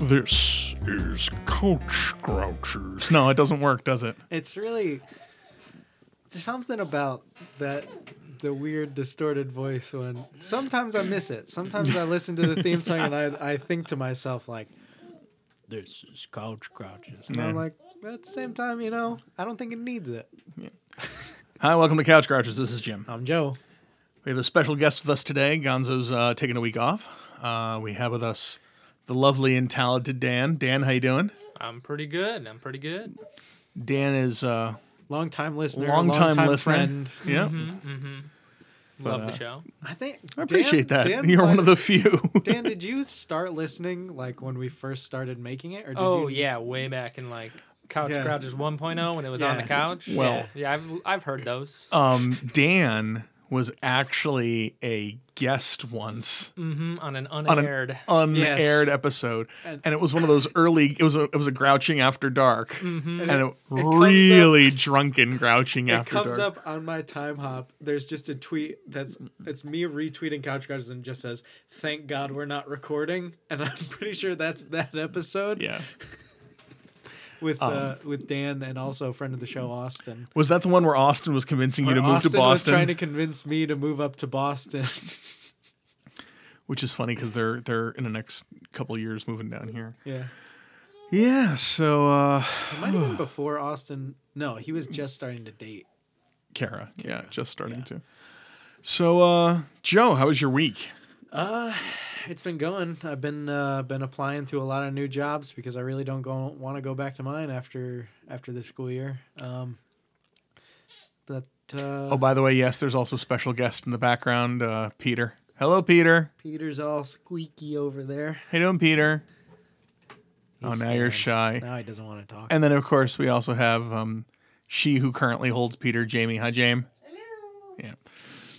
This is Couch Grouchers. No, it doesn't work, does it? It's really there's something about that the weird distorted voice when sometimes I miss it. Sometimes I listen to the theme song and I I think to myself like this is couch crouches. And I'm like at the same time, you know, I don't think it needs it. Hi, welcome to Couch Grouchers. This is Jim. I'm Joe. We have a special guest with us today. Gonzo's uh, taking a week off. Uh, we have with us the lovely and talented Dan. Dan, how you doing? I'm pretty good. I'm pretty good. Dan is uh, Long time listener, long long time time listener. friend. Yeah, Love uh, the show. I think I appreciate Dan- that. Dan You're one of the few. Dan, did you start listening like when we first started making it, or did Oh you? yeah, way back in like Couch Yeah. Grouchers 1.0 when it was on the couch. Well- yeah, yeah I've I've heard those. um, Dan was actually a guest once hmm on an an unaired. unaired Yes. episode, And- and it was one of those early. It was a it was a grouching after dark, Mm-hmm. and it, it comes really drunken grouching after dark. It comes dark. up on my time hop. There's just a tweet that's it's me retweeting Couch Guys and just says, "Thank God we're not recording," and I'm pretty sure that's that episode Yeah, with uh, with Dan and also a friend of the show, Austin. was that the one where Austin was convincing you to move Austin to Boston? was trying to convince me to move up to Boston. Which is funny because they're they're in the next couple of years moving down here. yeah, Yeah, so uh it might have been before Austin. No, he was just starting to date. Kara, yeah, just starting to. So uh Joe, how was your week? Uh, it's been going. I've been uh, been applying to a lot of new jobs because I really don't go want to go back to mine after after the school year. Um, but uh, Oh, by the way, yes, there's also special guest in the background, uh Peter. Hello, Peter. Peter's all squeaky over there. How you doing, Peter? oh, He's now you're shy. Now he doesn't want to talk. And then of course we also have um she who currently holds Peter, Jamie. Hi, Jamie. Hello. Yeah.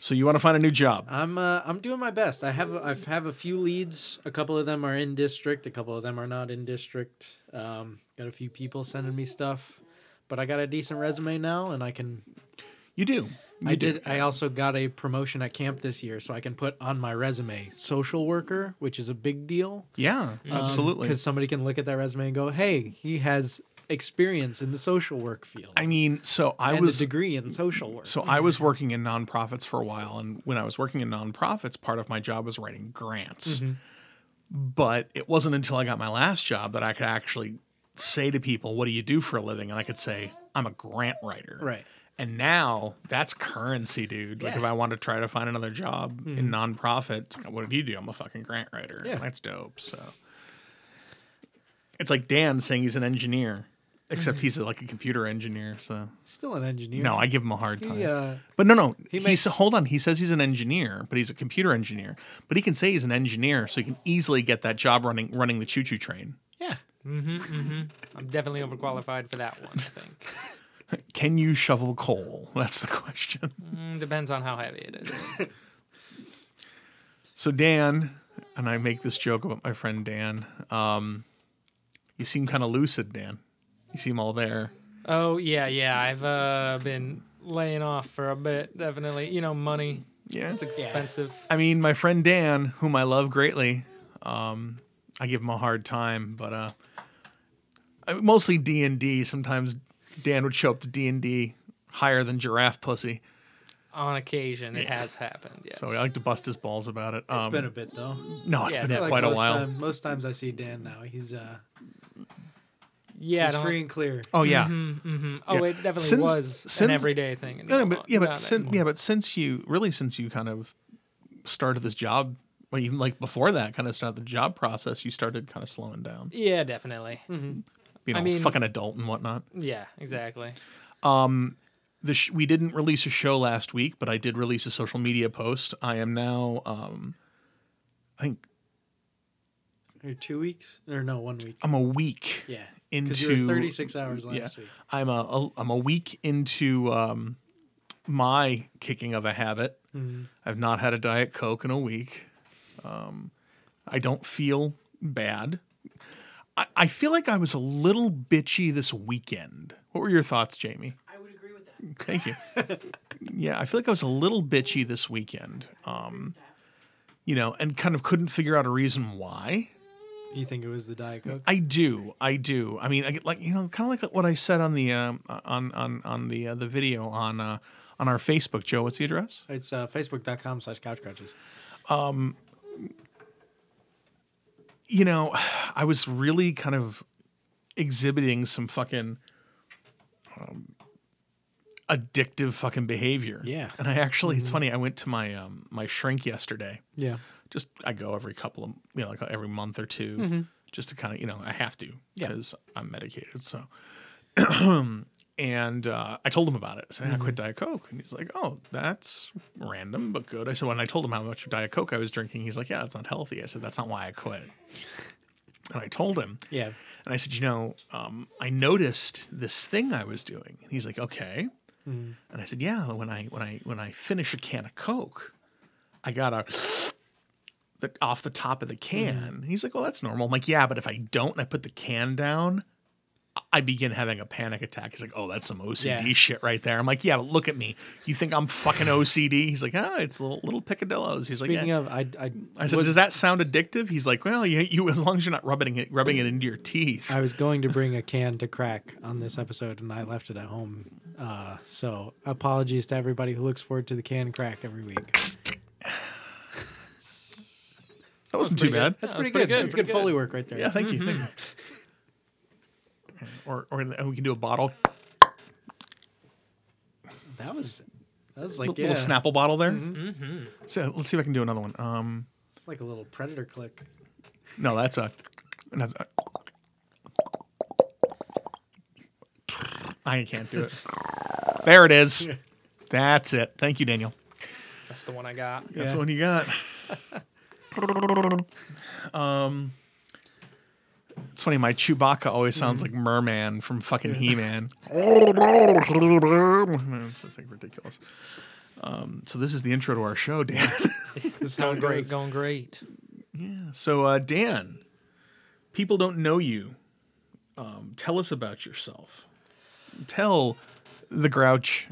So you want to find a new job? I'm uh, I'm doing my best. I have I have a few leads. A couple of them are in district. A couple of them are not in district. Um, got a few people sending me stuff, but I got a decent resume now, and I can You do. You I do. did. I also got a promotion at camp this year, so I can put on my resume social worker, which is a big deal. Yeah, absolutely. Because somebody can look at that resume and go, "Hey, he has experience in the social work field I mean, so I and was a degree in social work." So I was working in nonprofits for a while, and when I was working in nonprofits, part of my job was writing grants. Mm-hmm. But it wasn't until I got my last job that I could actually say to people, "What do you do for a living?" And I could say, "I'm a grant writer." Right. And now that's currency, dude. Like if I want to try to find another job in mm-hmm. nonprofit, like, what do you do? I'm a fucking grant writer. Yeah. That's dope. So it's like Dan saying he's an engineer, except he's like a computer engineer. So Still an engineer. no, I give him a hard time. He, uh, But no, no. He he's makes- hold on. He says he's an engineer, but he's a computer engineer. But he can say he's an engineer, so he can easily get that job running running the choo choo train. yeah. I'm definitely overqualified for that one. I think Can you shovel coal? That's the question. Mm, depends on how heavy it is. So Dan, and I make this joke about my friend Dan. Um, you seem kind of lucid, Dan. You seem all there. Oh yeah, yeah. I've uh, been laying off for a bit. Definitely, you know, money. Yeah. It's expensive. I mean, my friend Dan, whom I love greatly, um, I give him a hard time, but uh, I- mostly D and D. Sometimes Dan would show up to D and D higher than giraffe pussy, On occasion, it has happened. Yes. so I like to bust his balls about it. Um, It's been a bit though. no, it's Yeah, been definitely. quite a while. Time, most times I see Dan now. He's uh yeah. I free and clear. Oh yeah, mm-hmm, mm-hmm. Oh, Yeah. it definitely Since- was since- an everyday thing. No, no, but yeah, but not since, yeah, but since you really since you kind of started this job, well, even like before that, kind of started the job process, you started kind of slowing down, Yeah, definitely. Mm-hmm. you know, I mean- fucking adult and whatnot. Yeah, exactly. Um, the sh- we didn't release a show last week, but I did release a social media post. I am now, um, I think Or two weeks? Or no, one week. I'm a week Yeah. Into Because you were 36 hours last yeah, week. I'm a, a I'm a week into um, my kicking of a habit. Mm-hmm. I've not had a diet coke in a week. Um, I don't feel bad. I, I feel like I was a little bitchy this weekend. What were your thoughts, Jamie? I would agree with that. Thank you. yeah, I feel like I was a little bitchy this weekend. Um, you know, and kind of couldn't figure out a reason why. You think it was the Diet Coke? I do, I do. I mean, I get like you know, kind of like what I said on the um, on on on the uh, the video on uh, on our Facebook. Joe, what's the address? It's uh, facebook.com slash couch grouchers. You know, I was really kind of exhibiting some fucking um, addictive fucking behavior. Yeah. and I actually, it's funny. I went to my um my shrink yesterday. Yeah. just I go every couple of you know like every month or 2 just to kind of you know I have to Yeah. because I'm medicated. So, and uh, I told him about it. I said I quit Diet Coke, and he's like, "Oh, that's random but good." I said when I told him how much Diet Coke I was drinking, he's like, "Yeah, it's not healthy." I said that's not why I quit. And I told him, Yeah. and I said, you know, um, I noticed this thing I was doing. And he's like, okay. Mm. And I said, yeah. When I when I when I finish a can of Coke, I gotta the off the top of the mm-hmm. can. He's like, well, that's normal. I'm like, yeah, but if I don't, and I put the can down. I begin having a panic attack. He's like, "Oh, that's some OCD Yeah. shit right there." I'm like, "Yeah, but look at me. You think I'm fucking OCD?" He's like, "Ah, it's little little picadillos." He's like, Speaking yeah. of, I, I, I said, was, "Does that sound addictive?" He's like, "Well, you, you as long as you're not rubbing it rubbing it into your teeth." I was going to bring a can to crack on this episode, and I left it at home. Uh, so apologies to everybody who looks forward to the can crack every week. that wasn't too good. bad. That's That pretty pretty good. good, That's pretty good Foley work right there. Yeah, thank you. Thank you. Or, or we can do a bottle, That was that was like little, yeah, little Snapple bottle there. So let's see if I can do another one. Um, It's like a little predator click. no, that's a. That's a I can't do it. There it is. That's it. Thank you, Daniel. That's the one I got. That's Yeah. the one you got. um, it's funny. My Chewbacca always sounds like Merman from fucking He-Man. it's just like ridiculous. Um, so this is the intro to our show, Dan. This is how Going great, going great. Yeah. So uh, Dan, people don't know you. Um, tell us about yourself. Tell the Grouch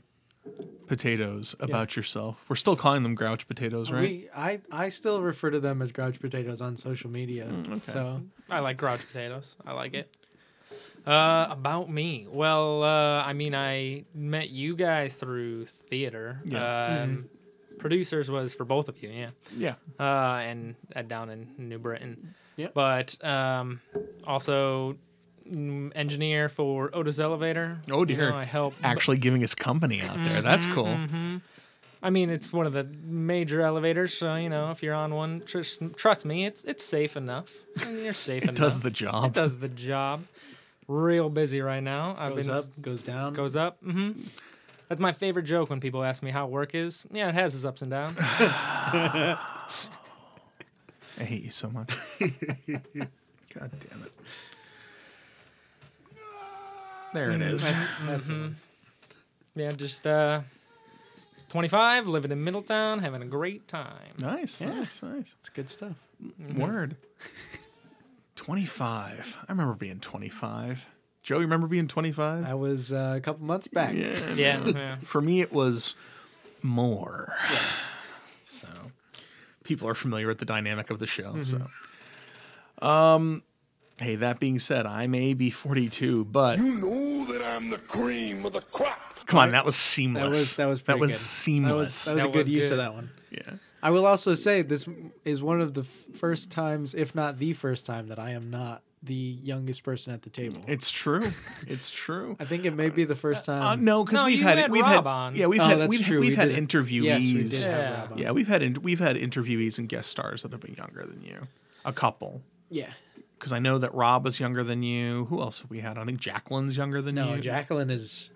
potatoes about yourself. We're still calling them Grouch potatoes, right? We, I, I still refer to them as grouch potatoes on social media. Mm, okay. So I like grouch potatoes. I like it. Uh, about me. Well, uh, I mean, I met you guys through theater. Yeah. Um, Producers was for both of you, yeah. yeah. Uh, and uh, down in New Britain. Yeah. But um, also Mm, engineer for Otis Elevator. Oh, You dear. know, I help. Actually giving us company out there. Mm-hmm, That's cool. Mm-hmm. I mean, it's one of the major elevators, so you know, if you're on one, trust, trust me, it's it's safe enough. I mean, you're safe It enough. does the job. It does the job. Real busy right now. I've goes been up, goes down. goes up. hmm That's my favorite joke when people ask me how work is. Yeah, it has its ups and downs. I hate you so much. God damn it. There it is. That's the one. yeah, just uh, 25, living in Middletown, having a great time. Nice, nice, nice. It's good stuff. Word. 25. I remember being 25. Joe, you remember being 25? I was uh, a couple months back. yeah. Yeah, yeah. For me, it was more. So, people are familiar with the dynamic of the show. So, um, hey, that being said, I may be 42, but You know that I'm the cream of the crop. come on, that was seamless. That was that was that pretty was good. seamless. That was that was That a good was use good. of that one. yeah. I will also say this is one of the first times, if not the first time, that I am not the youngest person at the table. It's true. It's true. I think it may be the first time. Uh, no, because No, we've you had, had we've Rob had on. yeah we've Oh, had we've, we've We had did- interviewees. Yes, we did have Yeah. Rob on. Yeah, we've had in, we've had interviewees and guest stars that have been younger than you. A couple, Yeah. Because I know that Rob was younger than you. Who else have we had? I think Jacqueline's younger than No, you. Jacqueline is.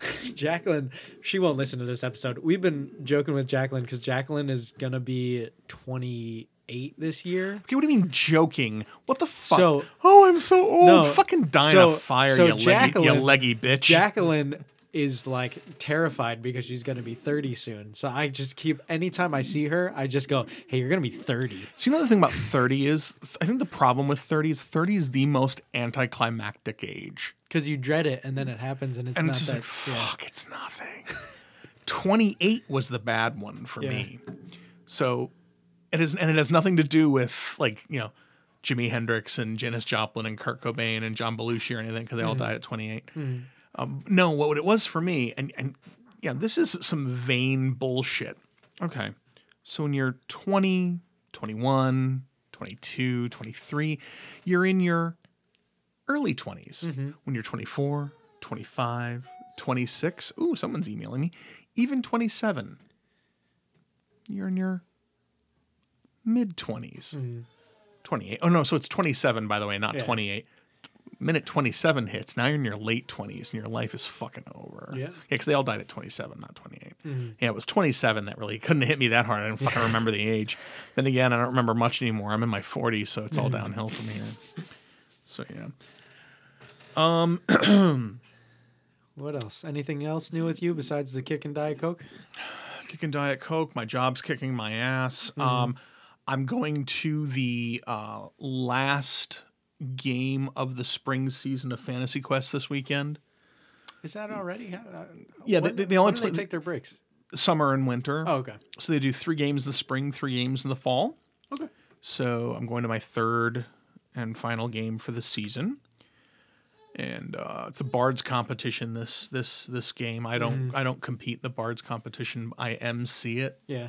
Jacqueline, she won't listen to this episode. We've been joking with Jacqueline because Jacqueline is gonna be 28 this year. Okay, what do you mean joking? What the fuck? So- oh, I'm so old. No, Fucking dying so- of fire, so you, leggy, you leggy bitch. Jacqueline is like terrified because she's gonna be 30 soon. So I just keep anytime I see her, I just go, "Hey, you're gonna be 30." So you know the thing about 30 is, I think the problem with 30 is 30 is the most anticlimactic age. Because you dread it, and then it happens, and it's and not it's just that. like yeah. fuck it's nothing 28 was the bad one for Yeah. me so it is and it has nothing to do with like you know Jimi Hendrix and Janis Joplin and Kurt Cobain and John Belushi or anything because they all mm-hmm. died at 28. Mm-hmm. Um, no, what it was for me, and and yeah, this is some vain bullshit. Okay, so when you're 20, 21, 22, 23, you're in your early 20s. When you're 24, 25, 26, ooh, someone's emailing me, even 27, you're in your mid 20s. 28. Oh, no, so it's 27, by the way, not Yeah. 28. Minute 27 hits. Now you're in your late 20s and your life is fucking over. Yeah. because they all died at 27, not 28. Yeah, it was 27 that really couldn't hit me that hard. I don't fucking remember the age. Then again, I don't remember much anymore. I'm in my 40s, so it's all downhill from here. So, yeah. Um, What else? Anything else new with you besides the kick and diet coke? kicking Diet Coke. My job's kicking my ass. Um, I'm going to the uh, last game of the spring season of Fantasy Quest this weekend. Is that already? Uh, Yeah, when- they- they only play- they take their breaks. Summer and winter. Oh, okay. So they do three games in the spring, three games in the fall. Okay. So I'm going to my third and final game for the season. And uh, it's a bards competition. This this this game. I don't I don't compete the bards competition. I MC it. Yeah.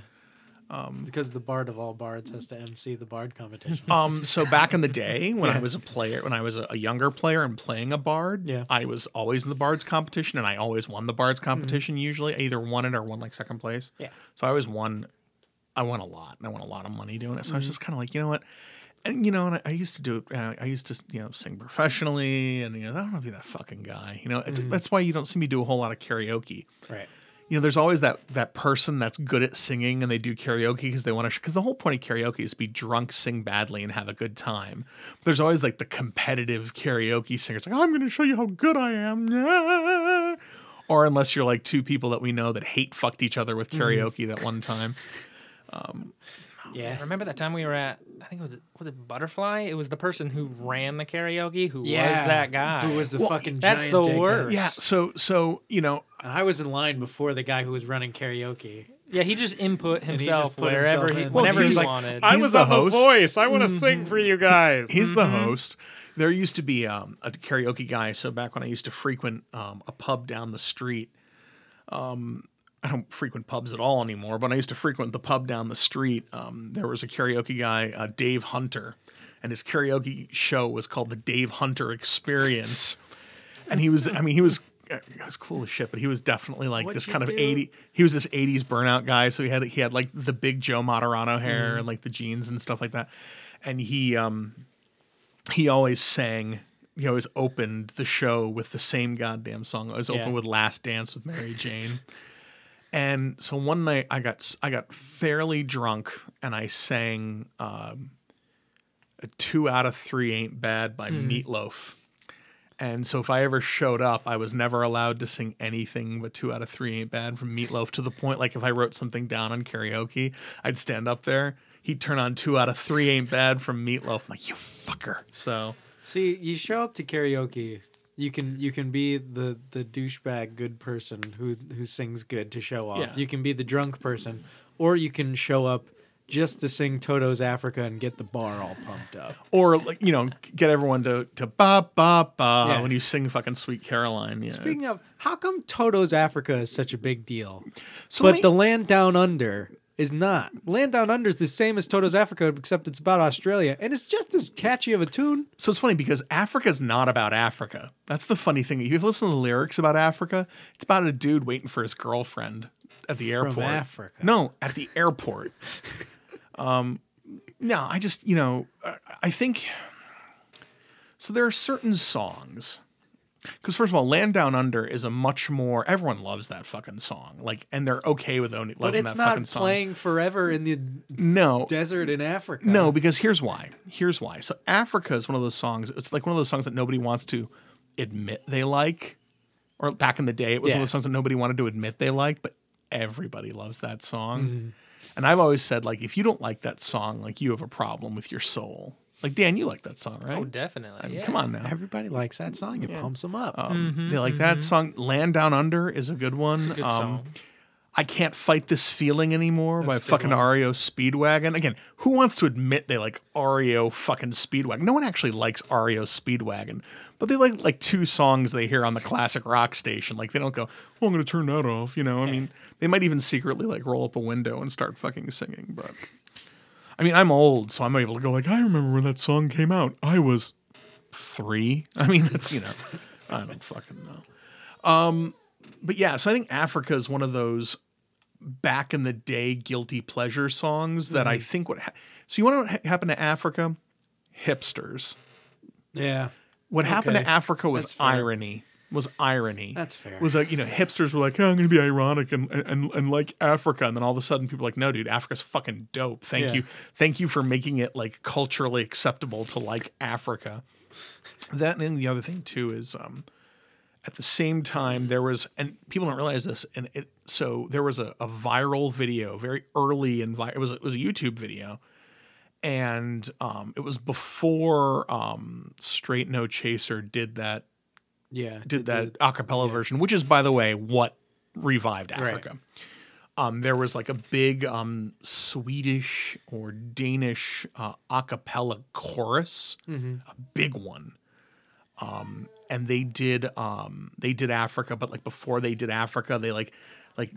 Um, because the bard of all bards has to MC the bard competition. Um, so back in the day when I was a player, when I was a, a younger player and playing a bard, Yeah. I was always in the bards competition, and I always won the bards competition. Usually, I either won it or won like second place. Yeah. So I always won. I won a lot, and I won a lot of money doing it. So I was just kind of like, you know what, and you know, and I, I used to do it. I used to, you know, sing professionally, and you know, I don't want to be that fucking guy. You know, it's, that's why you don't see me do a whole lot of karaoke right. You know, there's always that that person that's good at singing and they do karaoke because they want to. Because the whole point of karaoke is to be drunk, sing badly, and have a good time. But there's always like the competitive karaoke singers, like I'm going to show you how good I am. Yeah. Or unless you're like two people that we know that hate fucked each other with mm-hmm. karaoke that one time. Um, Yeah. Remember that time we were at? I think it was was it Butterfly. It was the person who ran the karaoke who Yeah. was that guy. Who was the fucking that's the dickhead. worst. Yeah. So so you know, And I was in line before the guy who was running karaoke. yeah, he just input he just himself put wherever himself he, in. whenever Well, he he's like, wanted. I was the host. voice. I want to sing for you guys. He's the host. There used to be um, a karaoke guy. So back when I used to frequent um, a pub down the street, um, I don't frequent pubs at all anymore. But I used to frequent the pub down the street. Um, there was a karaoke guy, uh, Dave Hunter, and his karaoke show was called the Dave Hunter Experience. and he was, I mean, he was. uh, He was cool as shit, but he was definitely like What'd this kind of do? eighty. He was this '80s burnout guy, so he had he had like the big Joe Moderano hair Mm. and like the jeans and stuff like that. And he um he always sang he always opened the show with the same goddamn song. It was open Yeah. with Last Dance with Mary Jane. And so one night I got I got fairly drunk and I sang um, a two out of three ain't bad by Meatloaf. And so if I ever showed up, I was never allowed to sing anything but two out of three ain't bad from Meatloaf to the point like if I wrote something down on karaoke, I'd stand up there. He'd turn on two out of three ain't bad from Meatloaf. I'm like, you fucker. So See, you show up to karaoke. You can you can be the the douchebag good person who who sings good to show off. Yeah. You can be the drunk person, or you can show up just to sing Toto's Africa and get the bar all pumped up. or like you know get everyone to to ba ba ba Yeah. when you sing fucking Sweet Caroline. Yeah, Speaking of, how come Toto's Africa is such a big deal, so but me- the Land Down Under is not? Land Down Under is the same as Toto's Africa, except it's about Australia, and it's just as catchy of a tune. so it's funny because Africa's not about Africa. That's the funny thing. If you listen to the lyrics about Africa, it's about a dude waiting for his girlfriend at the airport. From Africa. No, at the airport. um, no, I just you know I- I think so. There are certain songs. Because first of all, "Land Down Under" is a much more everyone loves that fucking song, like, and they're okay with only But loving it's that not fucking song. playing forever in the No, desert in Africa. No, because here's why. Here's why. So Africa is one of those songs. It's like one of those songs that nobody wants to admit they like. Or back in the day, it was one of those songs that nobody wanted to admit they liked, but everybody loves that song. Mm-hmm. And I've always said, like, if you don't like that song, like you have a problem with your soul. Like Dan, you like that song, right? oh, definitely. I mean, yeah. Come on now. Everybody likes that song. It pumps them up. Um, they like that song. Land Down Under is a good one. Good um, song. I can't fight this feeling anymore by That's a good fucking one. REO Speedwagon. Again, who wants to admit they like REO fucking Speedwagon? No one actually likes REO Speedwagon, but they like like two songs they hear on the classic rock station. Like they don't go, "Oh, I'm going to turn that off." You know, I mean, they might even secretly like roll up a window and start fucking singing. But I mean, I'm old, so I'm able to go like, "I remember when that song came out. I was three. I mean, it's you know, I don't fucking know. Um, but yeah, so I think Africa is one of those back in the day guilty pleasure songs that I Mm-hmm. think. think would. Ha- so you want to ha- happened to Africa? Hipsters. Yeah. What happened Okay. to Africa was irony. Was irony. That's fair. Was like you know hipsters were like, oh, I'm going to be ironic and, and and like Africa, and then all of a sudden people are like, no, dude, Africa's fucking dope. Thank Yeah. you, thank you for making it like culturally acceptable to like Africa. That and the other thing too is um, at the same time there was and people don't realize this and it so there was a, a viral video very early in vi- it was it was a YouTube video and um, it was before um, Straight No Chaser did that Yeah. did the- that a cappella version, which is, by the way, what revived Africa. Um, there was like a big um, Swedish or Danish uh, a cappella chorus, a big one. Um, and they did um, they did Africa, but like before they did Africa, they like like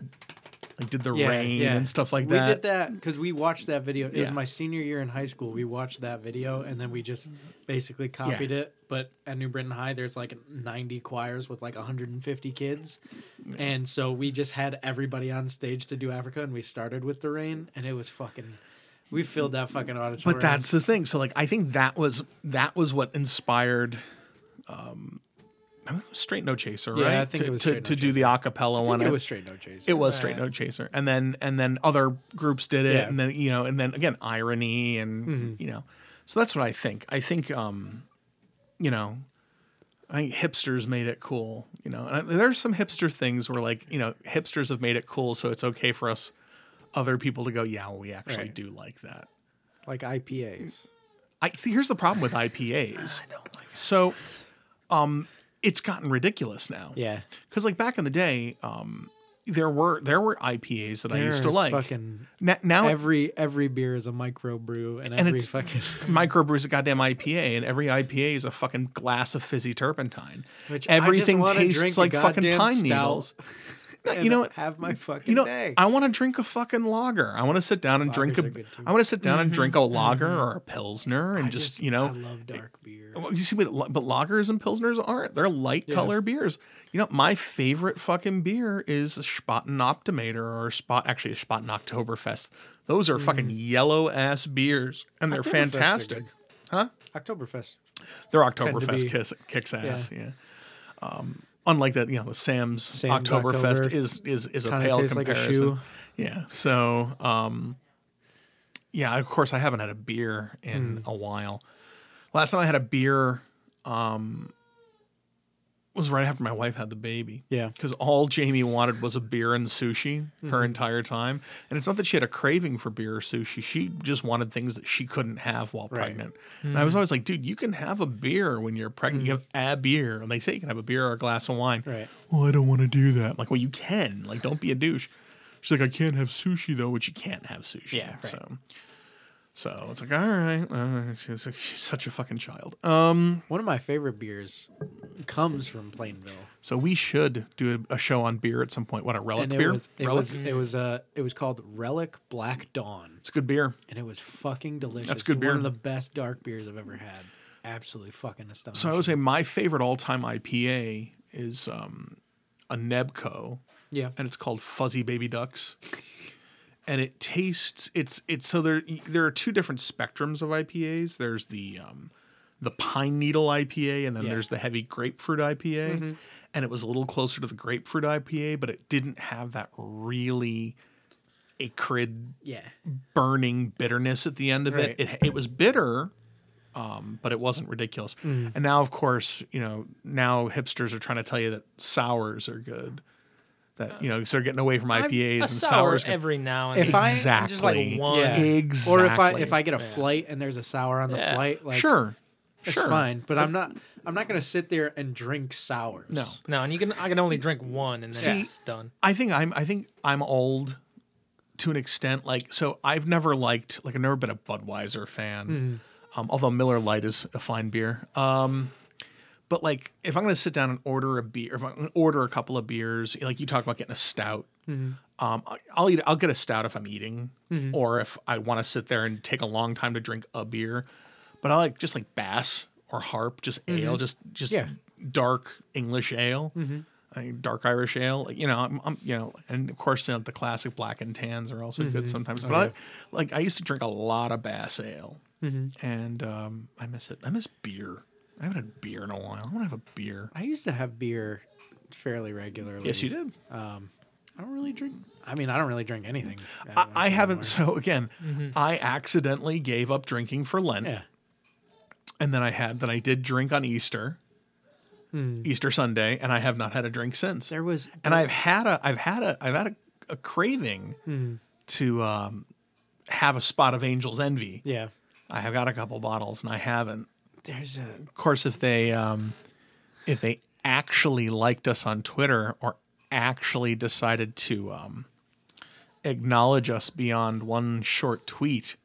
like did the Yeah, rain yeah. and stuff like that. we did that because we watched that video. It was my senior year in high school. We watched that video and then we just basically copied it. But at New Britain High, there's like 90 choirs with like 150 kids. And so we just had everybody on stage to do Africa and we started with the rain and it was fucking. We filled that fucking auditorium. But that's the thing. So like I think that was that was what inspired um I Straight No Chaser, Yeah, right? I think to, it was to, Straight to No do the acapella I one. it was straight no chaser. It was Straight No Chaser. And then and then other groups did it Yeah. and then you know and then again irony and you know. So that's what I think. I think um you know I think hipsters made it cool, you know. And I- there's some hipster things where like, you know, hipsters have made it cool so it's okay for us other people to go, yeah, well, we actually Right. do like that. like IPAs. I here's the problem with IPAs. I don't like it. So, um, it's gotten ridiculous now. Yeah. Because like back in the day, um, there were there were IPAs that I used to like. Fucking Na- now every every beer is a microbrew and, And every it's- fucking microbrews a goddamn IPA, and every IPA is a fucking glass of fizzy turpentine. Which Everything tastes like fucking pine stout needles. You know what? have my fucking You know, day. I want to drink a fucking lager. I want to sit down and drink Lagers a. good too. I want to sit down and drink a lager or a pilsner and I just, you know I love dark beer. Well, You see, but, but lagers and pilsners aren't. They're light color beers. You know, my favorite fucking beer is a Spaten Optimator or Spot, actually a Spaten Oktoberfest. Those are fucking yellow ass beers, and they're Mm. Fantastic. Huh? Oktoberfest. Their to Oktoberfest kiss, kicks ass. Yeah. Um, unlike that, you know, the Sam's, Sam's Oktoberfest Oktober is is is a Kinda pale tastes like a comparison. shoe. Yeah. So, um, yeah, of course, I haven't had a beer in Hmm. a while. Last time I had a beer um, was right after my wife had the baby. Yeah. Because all Jamie wanted was a beer and sushi Mm-hmm. her entire time. And it's not that she had a craving for beer or sushi. She just wanted things that she couldn't have while pregnant. And Mm-hmm. I was always like, dude, you can have a beer when you're pregnant. You have a beer. And they say you can have a beer or a glass of wine. Right. Well, I don't want to do that. I'm like, well, you can. Like, don't be a douche. She's like, I can't have sushi though, which you can't have sushi. Yeah, right. So, so it's like, all right. Uh, she's, like, she's such a fucking child. Um, One of my favorite beers comes from Plainville. so we should do a, a show on beer at some point. What a relic and it beer? was it relic? was it was uh it was called Relic Black Dawn. it's a good beer. And it was fucking delicious. That's good beer. One of the best dark beers I've ever had. Absolutely fucking astonishing. So I would say my favorite all-time IPA is um, a Nebco, yeah. and it's called Fuzzy Baby Ducks. And it tastes it's it's so there there are two different spectrums of IPAs. There's the um, the pine needle IPA, and then Yeah. there's the heavy grapefruit IPA. Mm-hmm. And it was a little closer to the grapefruit IPA, but it didn't have that really acrid Yeah. burning bitterness at the end of Right. it. It it was bitter, um, but it wasn't ridiculous. Mm. And now, of course, you know, now hipsters are trying to tell you that sours are good. That you know, so they're getting away from IPAs a and sour sours. every now and If then. I- exactly, just like one. Yeah. exactly. Or if I if I get a flight and there's a sour on the Yeah. flight, like sure, it's sure. fine. But I'm not I'm not gonna sit there and drink sours. No. No, and you can I can only drink one and then See- it's done. I think I'm I think I'm old to an extent. Like so, I've never liked like I've never been a Budweiser fan. Um, although Miller Lite is a fine beer. Um, but like if I'm gonna sit down and order a beer, if I'm gonna order a couple of beers, like you talk about getting a stout. Mm-hmm. Um, I- I'll eat. I'll get a stout if I'm eating, mm-hmm. or if I want to sit there and take a long time to drink a beer. But I like just like Bass or Harp, just mm-hmm. ale, just just Yeah. dark English ale, I mean, dark Irish ale. You know, I'm, I'm you know, and of course, you know, the classic black and tans are also good sometimes. Oh, but I, like, I used to drink a lot of Bass ale, and um, I miss it. I miss beer. I haven't had beer in a while. I want to have a beer. I used to have beer fairly regularly. Yes, you did. I don't really drink. I mean, I don't really drink anything. I, I haven't. anymore. So again, I accidentally gave up drinking for Lent, Yeah. and then I had then I did drink on Easter, Easter Sunday, and I have not had a drink since. There was. and I've had a I've had a I've had a, a craving Hmm. to um, have a spot of Angel's Envy. Yeah. I have got a couple bottles and I haven't. There's a. Of course, if they um, if they actually liked us on Twitter or actually decided to um, acknowledge us beyond one short tweet,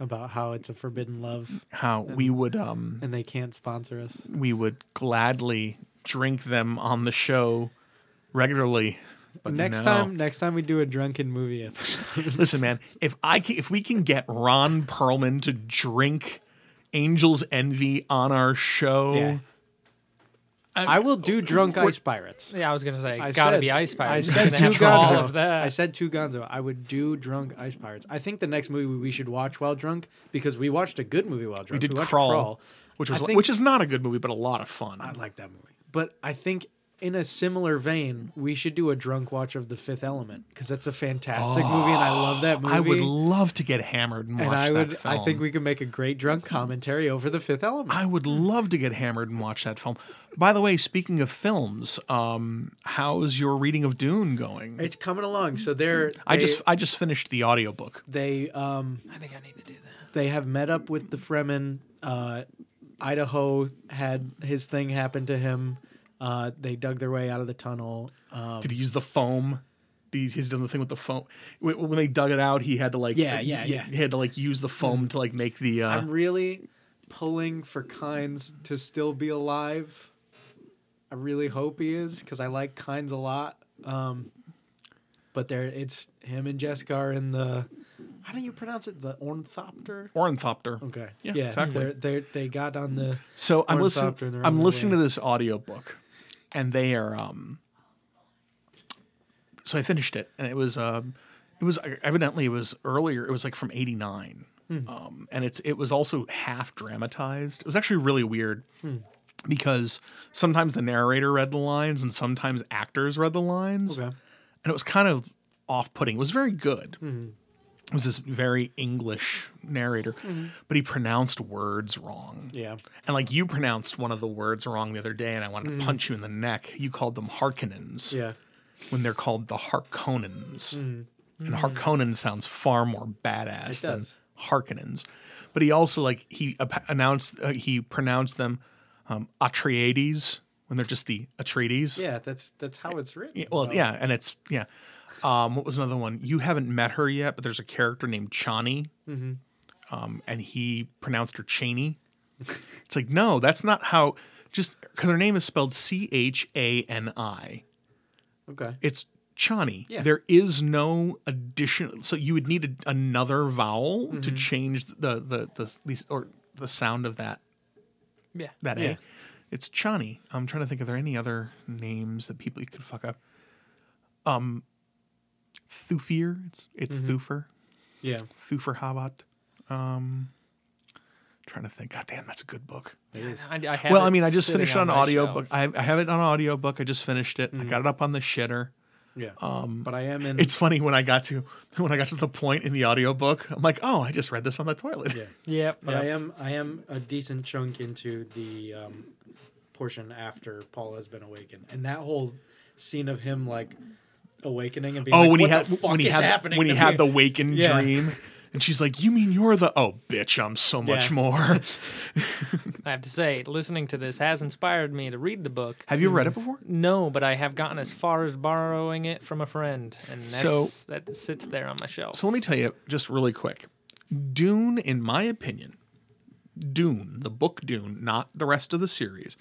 About how it's a forbidden love how we would um, and they can't sponsor us. we would gladly drink them on the show regularly. But next no. time, next time we do a drunken movie episode. Listen, man, if I can, if we can get Ron Perlman to drink Angel's Envy on our show, Yeah. I will do drunk ice pirates. Yeah, I was gonna say it's I gotta said- be ice pirates. I pirates. said two Gonzo. I said two Gonzo. I would do drunk ice pirates. I think the next movie we should watch while drunk because we watched a good movie while drunk. we did watched Crawl, which was think- which is not a good movie, but a lot of fun. I like that movie. But I think in a similar vein, we should do a drunk watch of The Fifth Element because that's a fantastic movie and I love that movie. I would love to get hammered and watch and I that would. film. I think we could make a great drunk commentary over The Fifth Element. I would love to get hammered and watch that film. By the way, speaking of films, um, how's your reading of Dune going? it's coming along. So they're. I just I just finished the audiobook. they um I think I need to do that. they have met up with the Fremen. Uh, Idaho had his thing happen to him. Uh, they dug their way out of the tunnel. Um, Did he use the foam? He, he's done the thing with the foam. When they dug it out, he had to like Yeah, yeah, he- yeah. He had to like use the foam to like make the. Uh, I'm really pulling for Kynes to still be alive. I really hope he is because I like Kynes a lot. Um, but there, it's him and Jessica are in the. How do you pronounce it? The Ornithopter. Ornithopter. Okay. Yeah, yeah exactly. They're, they're, they got on the. So I'm listening. and they're on I'm listening way. to this audiobook, and they are. um So I finished it, and it was. um It was evidently it was earlier. It was like from '89, Hmm. um, and it's it was also half dramatized. It was actually really weird. Hmm. Because sometimes the narrator read the lines and sometimes actors read the lines. Okay. and it was kind of off-putting. It was very good. Mm-hmm. Was this very English narrator, but he pronounced words wrong. Yeah. And like you pronounced one of the words wrong the other day, and I wanted to punch you in the neck. You called them Harkonnens Mm-hmm. Yeah. when they're called the Harkonnens. And Harkonnen sounds far more badass than. Harkonnens. But he also like he announced uh, he pronounced them um, Atreides when they're just the Atreides. Yeah. That's that's how it's written. Yeah, well, though. yeah, and it's yeah. Um, what was another one? You haven't met her yet, but there's a character named Chani, um, and he pronounced her Cheney. it's like no, that's not how. Just because her name is spelled C H A N I, Okay. it's Chani. Yeah. There is no addition. So you would need a, another vowel to Mm-hmm. change the the the, the or the sound of that Yeah. that Yeah. A. It's Chani. I'm trying to think. Are there any other names that people you could fuck up? Um, Thufir. It's it's Mm-hmm. Thufer. Yeah. Thufer Havat. Um, trying to think. God damn, that's a good book. It is. I, I have well, I mean, I just finished it on my audiobook. I, I have it on audiobook. I just finished it. Mm-hmm. I got it up on the shitter. Yeah. Um. But I am in. It's funny when I got to when I got to the point in the audiobook, I'm like, oh, I just read this on the toilet. Yeah. Yep. But yep. I am I am a decent chunk into the um, portion after Paul has been awakened, and that whole scene of him like awakening and being Oh, like, when he "What had the fuck when he is had happening when he had me?" the wakened Yeah. dream, And she's like, "You mean you're the oh bitch? I'm so much Yeah. more." I have to say, listening to this has inspired me to read the book. Have you read it mm. before? No, but I have gotten as far as borrowing it from a friend, and that's, So- that sits there on my shelf. So let me tell you just really quick. Dune, in my opinion, Dune, the book Dune, not the rest of the series,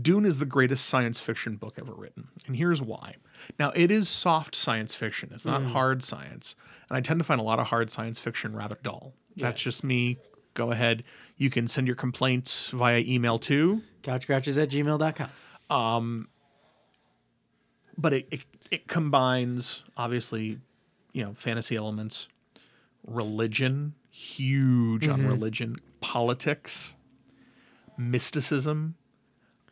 Dune is the greatest science fiction book ever written. And here's why. Now, it is soft science fiction, it's not mm. hard science. And I tend to find a lot of hard science fiction rather dull. That's just me. Go ahead. You can send your complaints via email too. Couchgrouchers at gmail.com. Um, but it, it, it combines obviously you know fantasy elements religion huge on mm-hmm. religion politics mysticism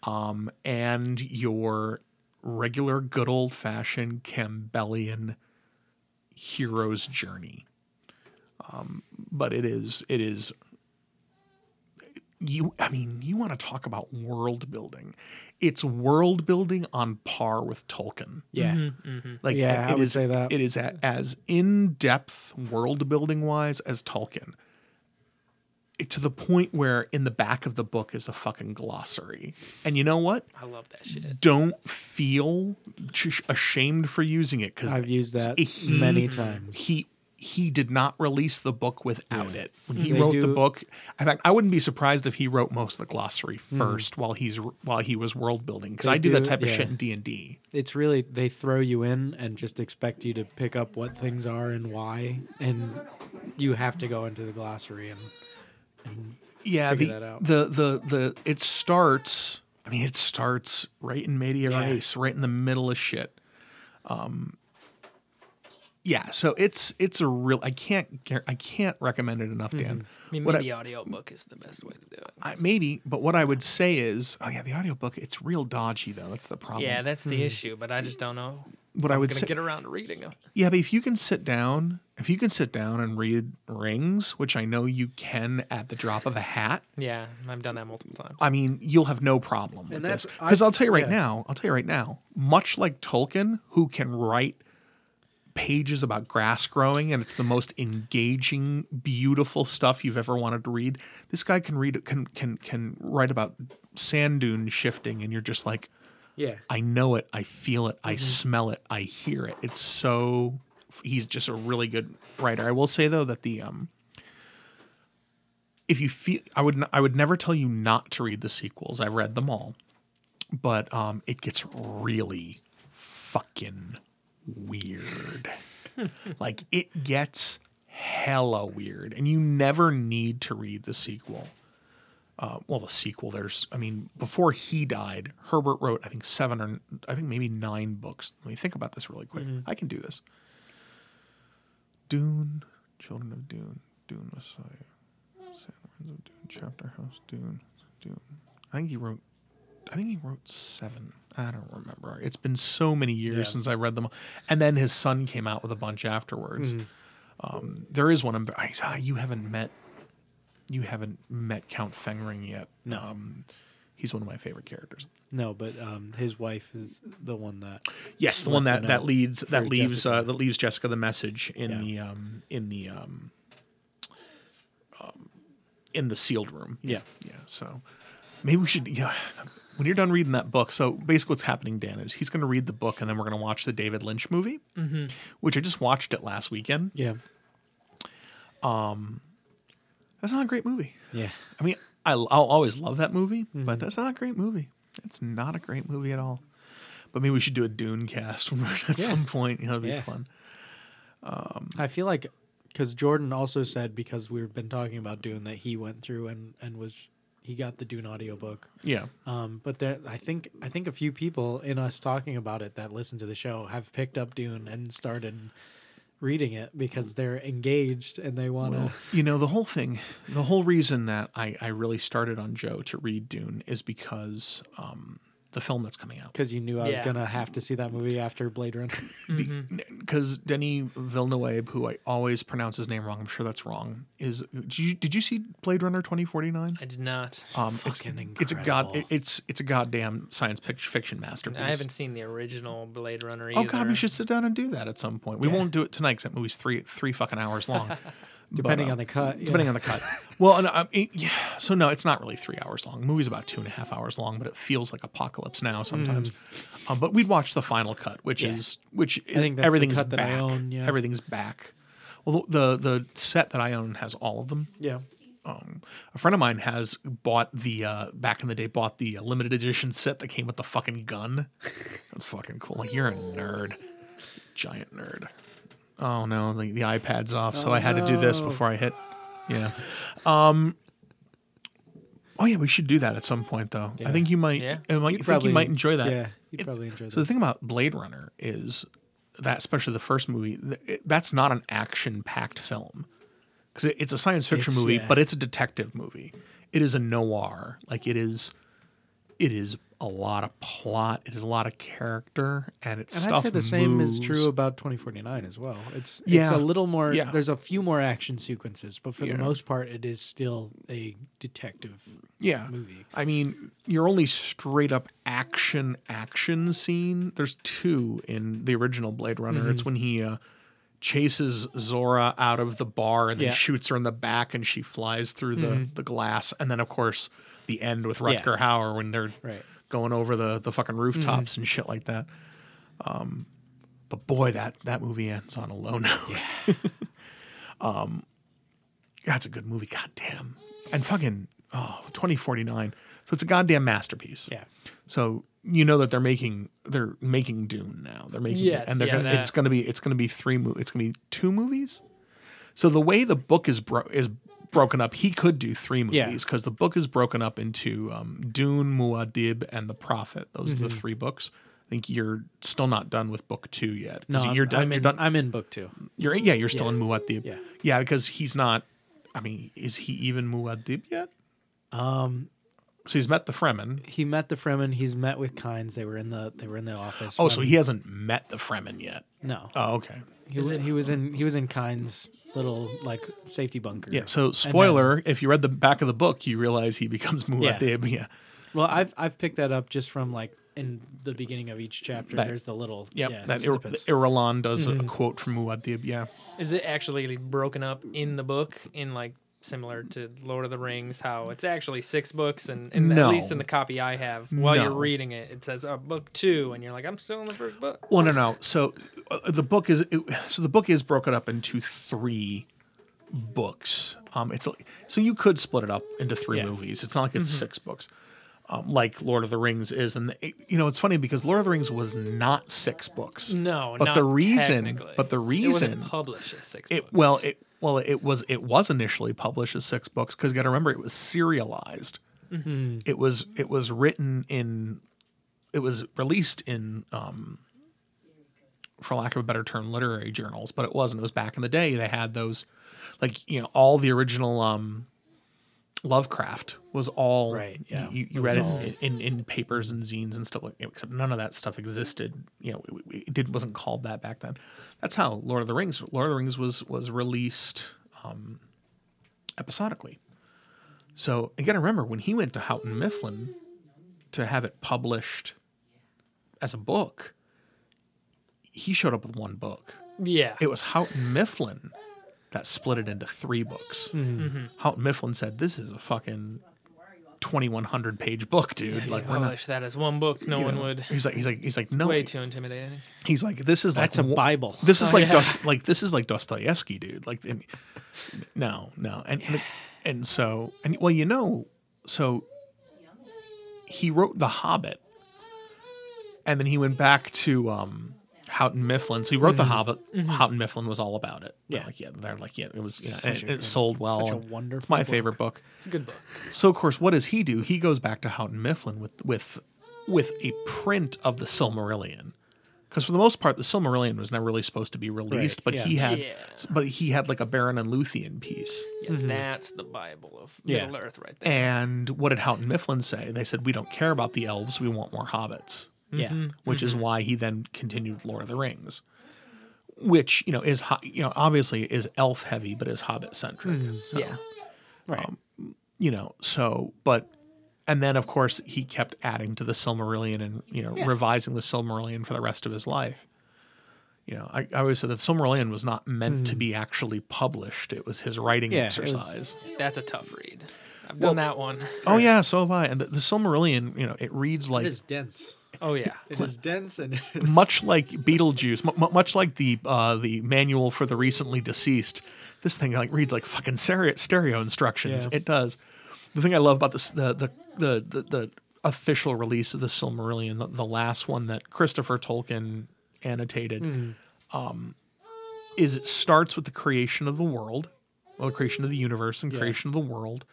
um, and your regular good old fashioned campbellian hero's journey um, but it is it is you i mean you want to talk about world building it's world building on par with tolkien Yeah. like Yeah, it I would is- say that. it is a, as in depth world building wise as Tolkien. It, to the point where in the back of the book is a fucking glossary, and you know what? I love that shit. Don't feel ashamed for using it because I've used that he- many times. he he did not release the book without it. When he They wrote the book, in fact, I wouldn't be surprised if he wrote most of the glossary hmm. first while he's while he was world building because I do, that do- type of shit in D and D. It's really they throw you in and just expect you to pick up what things are and why, and you have to go into the glossary and yeah the, that out. the the the it starts i mean it starts right in media Yeah. race right in the middle of shit um yeah so it's it's a real i can't i can't recommend it enough dan I mean, What I- maybe audiobook is the best way to do it. I, maybe but what i would say is oh yeah the audiobook it's real dodgy though that's the problem Yeah, that's the issue, but I just don't know. what i I'm would gonna say get around to reading it. yeah but if you can sit down if you can sit down and read rings which i know you can at the drop of a hat Yeah, I've done that multiple times. I mean, you'll have no problem with And this. that's- Because I- I'll tell you right yeah. now, I'll tell you right now, much like Tolkien, who can write pages about grass growing and it's the most engaging, beautiful stuff you've ever wanted to read. This guy can read can can can write about sand dunes shifting and you're just like, yeah, I know it, I feel it, Mm-hmm. I smell it, I hear it. It's so he's just a really good writer. I will say though that the um if you feel I would n- I would never tell you not to read the sequels. I've read them all. But um it gets really fucking weird. like it gets hella weird and you never need to read the sequel uh, well, the sequel. There's, I mean, before he died, Herbert wrote, I think seven or I think maybe nine books. Let me think about this really quick. I can do this. Dune, Children of Dune, Dune Messiah, Sand Winds of Dune, Chapter House, Dune, Dune. I think he wrote, I think he wrote seven. I don't remember. It's been so many years Yeah. since I read them, and then his son came out with a bunch afterwards. Um, there is one. I'm, I, ah, you haven't met you haven't met Count Fenring yet. No. Um, he's one of my favorite characters. no, but um, his wife is the one that Yes, the one that, that leads that leaves Jessica. uh, that leaves Jessica the message in Yeah. the um in the um, um in the sealed room. Yeah. yeah. So maybe we should yeah. When you're done reading that book, so basically what's happening, Dan, is he's going to read the book and then we're going to watch the David Lynch movie, Mm-hmm. which I just watched it last weekend. yeah Um, That's not a great movie. yeah I mean, I, I'll always love that movie, Mm-hmm. but that's not a great movie. It's not a great movie at all. But maybe we should do a Dune cast when we're at Yeah. some point. You know, it'd be Yeah. fun. I feel like because Jordan also said because we've been talking about Dune that he went through and and was he got the Dune audiobook. Yeah. Um, but there, I think I think a few people in us talking about it that listen to the show have picked up Dune and started reading it because they're engaged and they want to. You know, the whole thing, the whole reason that I, I really started on Joe to read Dune is because um, the film that's coming out. Because you knew I was Yeah. gonna have to see that movie after Blade Runner. Because Denny Villeneuve, who I always pronounce his name wrong, I'm sure that's wrong, is. Did you, did you see Blade Runner 2049? I did not. Um, it's, Fucking it's a god. incredible. It's it's a goddamn science fic- fiction masterpiece. I haven't seen the original Blade Runner either. Oh God, we should sit down and do that at some point. We Yeah. won't do it tonight because that movie's three three fucking hours long. Depending uh, on the cut. yeah. depending on the cut. Well, and, um, it- yeah, so no, it's not really three hours long. The movie's about two and a half hours long, but it feels like apocalypse now sometimes. Um, but we'd watch the final cut, which Yeah. is which is think that's the everything's cut that I own, yeah. Everything's back. Well, the the set that I own has all of them. Yeah. Um, A friend of mine has bought the uh, back in the day bought the uh, limited edition set that came with the fucking gun. That's fucking cool. Like you're a nerd, giant nerd. Oh no, the, the iPad's off, so I had to do this before I hit. Yeah. Um. Oh yeah, we should do that at some point though. I think you might. Yeah. I might, think you might enjoy that. Yeah, you'd It- probably enjoy that. So the thing about Blade Runner is that, especially the first movie, th- that's not an action-packed film because it's a science fiction It's- movie, yeah. but it's a detective movie. It is a noir. Like it is, it is a lot of plot. It is a lot of character, and it's And stuff. I'd say the same is true about 2049 as well. It's it's Yeah. a little more. Yeah. There's a few more action sequences, but for Yeah. the most part, it is still a detective Yeah. movie. I mean, your only straight up action action scene. There's two in the original Blade Runner. Mm-hmm. It's when he uh, chases Zhora out of the bar and then. Mm-hmm. shoots her in the back, and she flies through the the glass. And then, of course, the end with Rutger Hauer when they're Right. Going over the the fucking rooftops Mm-hmm. and shit like that. Um, but boy, that that movie ends on a low note. Yeah. um, that's a good movie. God damn. And fucking oh, 2049. So it's a goddamn masterpiece. Yeah. So you know that they're making they're making Dune now. They're making Yes, and they're yeah, gonna, it's going to be it's going to be three mo- it's going to be two movies. So the way the book is bro- is broken up, he could do three movies because the book is broken up into um, Dune, Muad'Dib, and the Prophet. Those Mm-hmm. are the three books. I think you're still not done with book two yet. No, you're done. I'm you're in, done. I'm in book two. You're yeah, you're still in Muad'Dib. Yeah. yeah, because he's not. I mean, is he even Muad'Dib yet? Um, So he's met the Fremen. he met the Fremen. He's met with Kynes. They were in the they were in the office. Oh, so he hasn't met the Fremen yet. no. Oh, okay. He was, he was in he was in Kynes' little like safety bunker. Yeah. So uh, spoiler: if you read the back of the book, you realize he becomes Muad'Dib. Yeah. Well, I've I've picked that up just from like in the beginning of each chapter. That- there's the little Yep. yeah, that Ir- Irulan does a, a quote from Muad'Dib. Yeah. Is it actually broken up in the book in like similar to Lord of the Rings? How it's actually six books, and, and No. at least in the copy I have, while you're reading it, it says uh, book two, and you're like, I'm still in the first book. Well, no, no. So uh, the book is it, so the book is broken up into three books. Um, it's so you could split it up into three Yeah. movies. It's not like it's six books, um, like Lord of the Rings is. And it, you know, it's funny because Lord of the Rings was not six books. No, but the reason, but the it reason published as six it books. well it well it was it was initially published as six books because you got to remember it was serialized. It was it was written in it was released in um, for lack of a better term literary journals, but it wasn't. It was back in the day they had those like you know all the original um, Lovecraft was all Right, yeah. You, you read all- it in, in, in papers and zines and stuff like except none of that stuff existed. You know, it, it did wasn't called that back then. That's how Lord of the Rings. Lord of the Rings was was released um, episodically. So to remember when he went to Houghton Mifflin to have it published as a book, he showed up with one book. yeah, It was Houghton Mifflin that split it into three books. Houghton Mifflin said, "This is a fucking twenty-one hundred page book, dude. like like we're not." publish that as one book. No one know." would. He's like, he's like, he's like, no. Way too intimidating. He's like, this is That's like a Bible. This is Oh, like yeah. Dost- like this is like Dostoevsky, dude. Like, I mean, no, no, and and, and so and well, you know, so he wrote The Hobbit, and then he went back to um, Houghton Mifflin. So he wrote The Hobbit. Houghton Mifflin was all about it. They're Yeah. like yeah, they're like yeah, it was yeah, and it, it sold well. such a and It's my book. favorite book. It's a good book. So of course, what does he do? He goes back to Houghton Mifflin with with with a print of the Silmarillion. Because for the most part, the Silmarillion was never really supposed to be released, Right, but yeah. he had, Yeah. but he had like a Beren and Luthien piece. Yeah, that's the Bible of Mm-hmm. Yeah. Middle Earth right there. And what did Houghton Mifflin say? They said, "We don't care about the elves. We want more hobbits." Yeah. Mm-hmm. Which is mm-hmm. why he then continued Lord of the Rings, which you know is ho- you know obviously is elf heavy, but is hobbit centric. Mm-hmm. yeah, Right. Um, you know so but and then of course he kept adding to the silmarillion and you know revising the silmarillion for the rest of his life you know, I, I always said that Silmarillion was not meant to be actually published. It was his writing Yeah, it was- exercise. That's a tough read. I've done that one. Oh yeah, so have I. And the, the Silmarillion, you know, it reads like It is dense. Oh yeah. It is dense and it is- much like Beetlejuice, mu- mu- much like the uh, the manual for the recently deceased. This thing like reads like fucking stereo, stereo instructions. Yeah. It does. The thing I love about this the the the the, the official release of the Silmarillion, the, the last one that Christopher Tolkien annotated, um, is it starts with the creation of the world, well, the creation of the universe and creation of the world,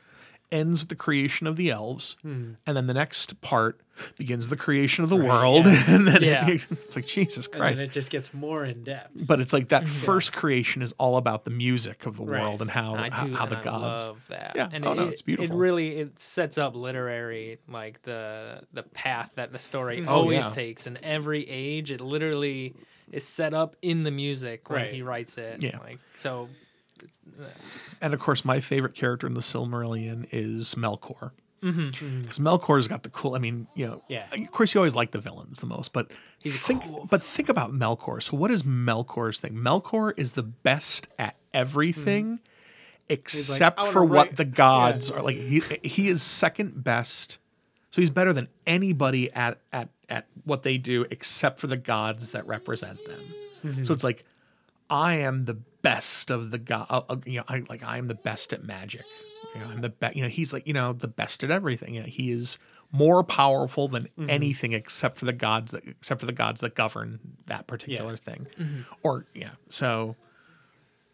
ends with the creation of the elves, mm-hmm. and then the next part begins the creation of the world, and then Yeah. it- it's like Jesus and Christ. then it just gets more in depth. but it's like that first creation is all about the music of the Right. world and how I how, do, how and the I gods. love that. Yeah. and Oh, it, no, it's beautiful. It really it sets up literary like the the path that the story mm-hmm. Oh, always yeah. takes in every age. It literally is set up in the music when Right. he writes it. Yeah. like so. And of course, my favorite character in the Silmarillion is Melkor. Mm-hmm. mm-hmm. Because Melkor's got the cool. I mean, you know, Yeah. Of course, you always like the villains the most, but He's think, cool. but think about Melkor. So, what is Melkor's thing? Melkor is the best at everything, mm-hmm. except "I wanna for what the gods are. Like he he is second best. So he's better than anybody at at at what they do, except for the gods that represent them. Mm-hmm. So it's like I am the best of the god. Uh, uh, you know, I like I am the best at magic. You know, I'm the best. You know, he's like you know the best at everything. You know, he is more powerful than anything except for the gods that except for the gods that govern that particular thing. Or yeah, so.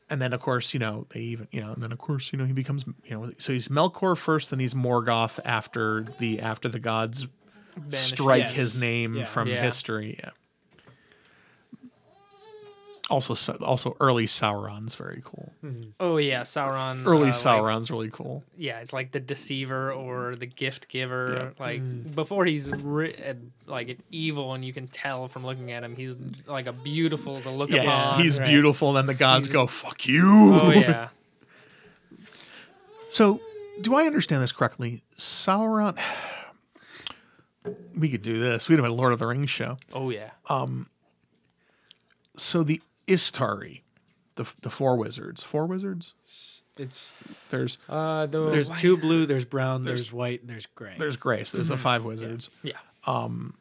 And then of course you know they even you know and then of course you know he becomes you know so he's Melkor first then he's Morgoth after the after the gods Banish- strike Yes. his name Yeah. from Yeah. history. Yeah. Also, also early Sauron's very cool. Oh yeah, Sauron. Early uh, like- Sauron's really cool. yeah, it's like the deceiver or the gift giver. Yeah. Like before he's ri- uh, like an evil, and you can tell from looking at him, he's like a beautiful to look Yeah, upon. he's right. beautiful. And then the gods He's- go, "Fuck you." Oh yeah, So, do I understand this correctly? Sauron. We could do this. We'd have a Lord of the Rings show. oh yeah. Um. So the Istari, the the four wizards, four wizards. It's There's Uh, the there's white- two blue, there's brown, there's, white, and there's gray. there's Grace. There's the five wizards. Yeah. um,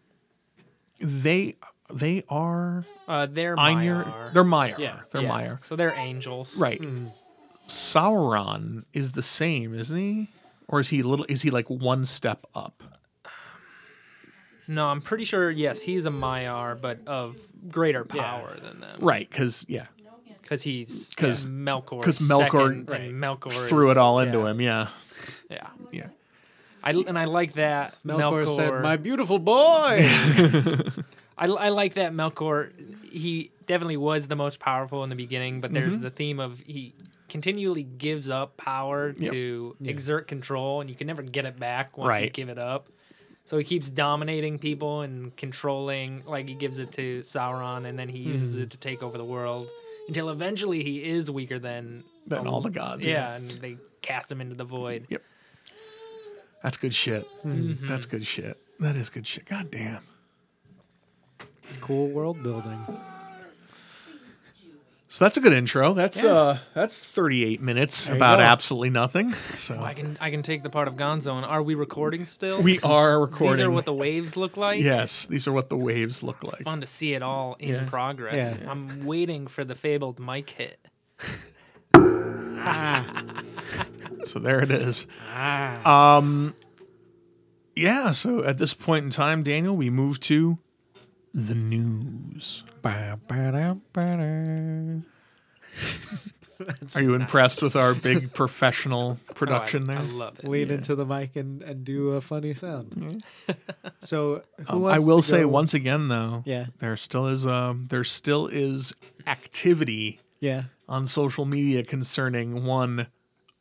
They they are Uh, they're Ainur. Maiar. They're Maiar. Yeah. They're Yeah, Maiar. So they're angels. Right. Sauron is the same, isn't he? Or is he a little? Is he like one step up? No, I'm pretty sure. Yes, he's a Maiar, but of greater power than them. Right, because yeah, Because he's 'Cause- yeah, Melkor because Melkor second, and Melkor threw is- it all into yeah, him. Yeah, Yeah. yeah. I and I like that Melkor, Melkor, said, "My beautiful boy." I, I like that Melkor. He definitely was the most powerful in the beginning, but there's Mm-hmm. the theme of he continually gives up power to exert control, and you can never get it back once you give it up. So he keeps dominating people and controlling. Like he gives it to Sauron, and then he uses Mm-hmm. it to take over the world until eventually he is weaker than Than all the gods, yeah. Yeah, and they cast him into the void. Yep. That's good shit. Mm-hmm. That's good shit. That is good shit. God damn. it's cool world building. So that's a good intro. That's uh that's 38 minutes you about absolutely nothing. So I can I can take the part of Gonzo. And are we recording still? we are recording. These are what the waves look like. yes, these are what the waves look like. Fun to see it all in Yeah. progress. Yeah. I'm waiting for the fabled mic hit. So there it is. Ah. Um yeah, so at this point in time, Daniel, we move to the news. Are you impressed with our big professional production Oh, I, there? I love it. Lean into the mic and, and do a funny sound. so who Um, I wants will to say go- once again though, Yeah. there still is um there still is activity Yeah. on social media concerning one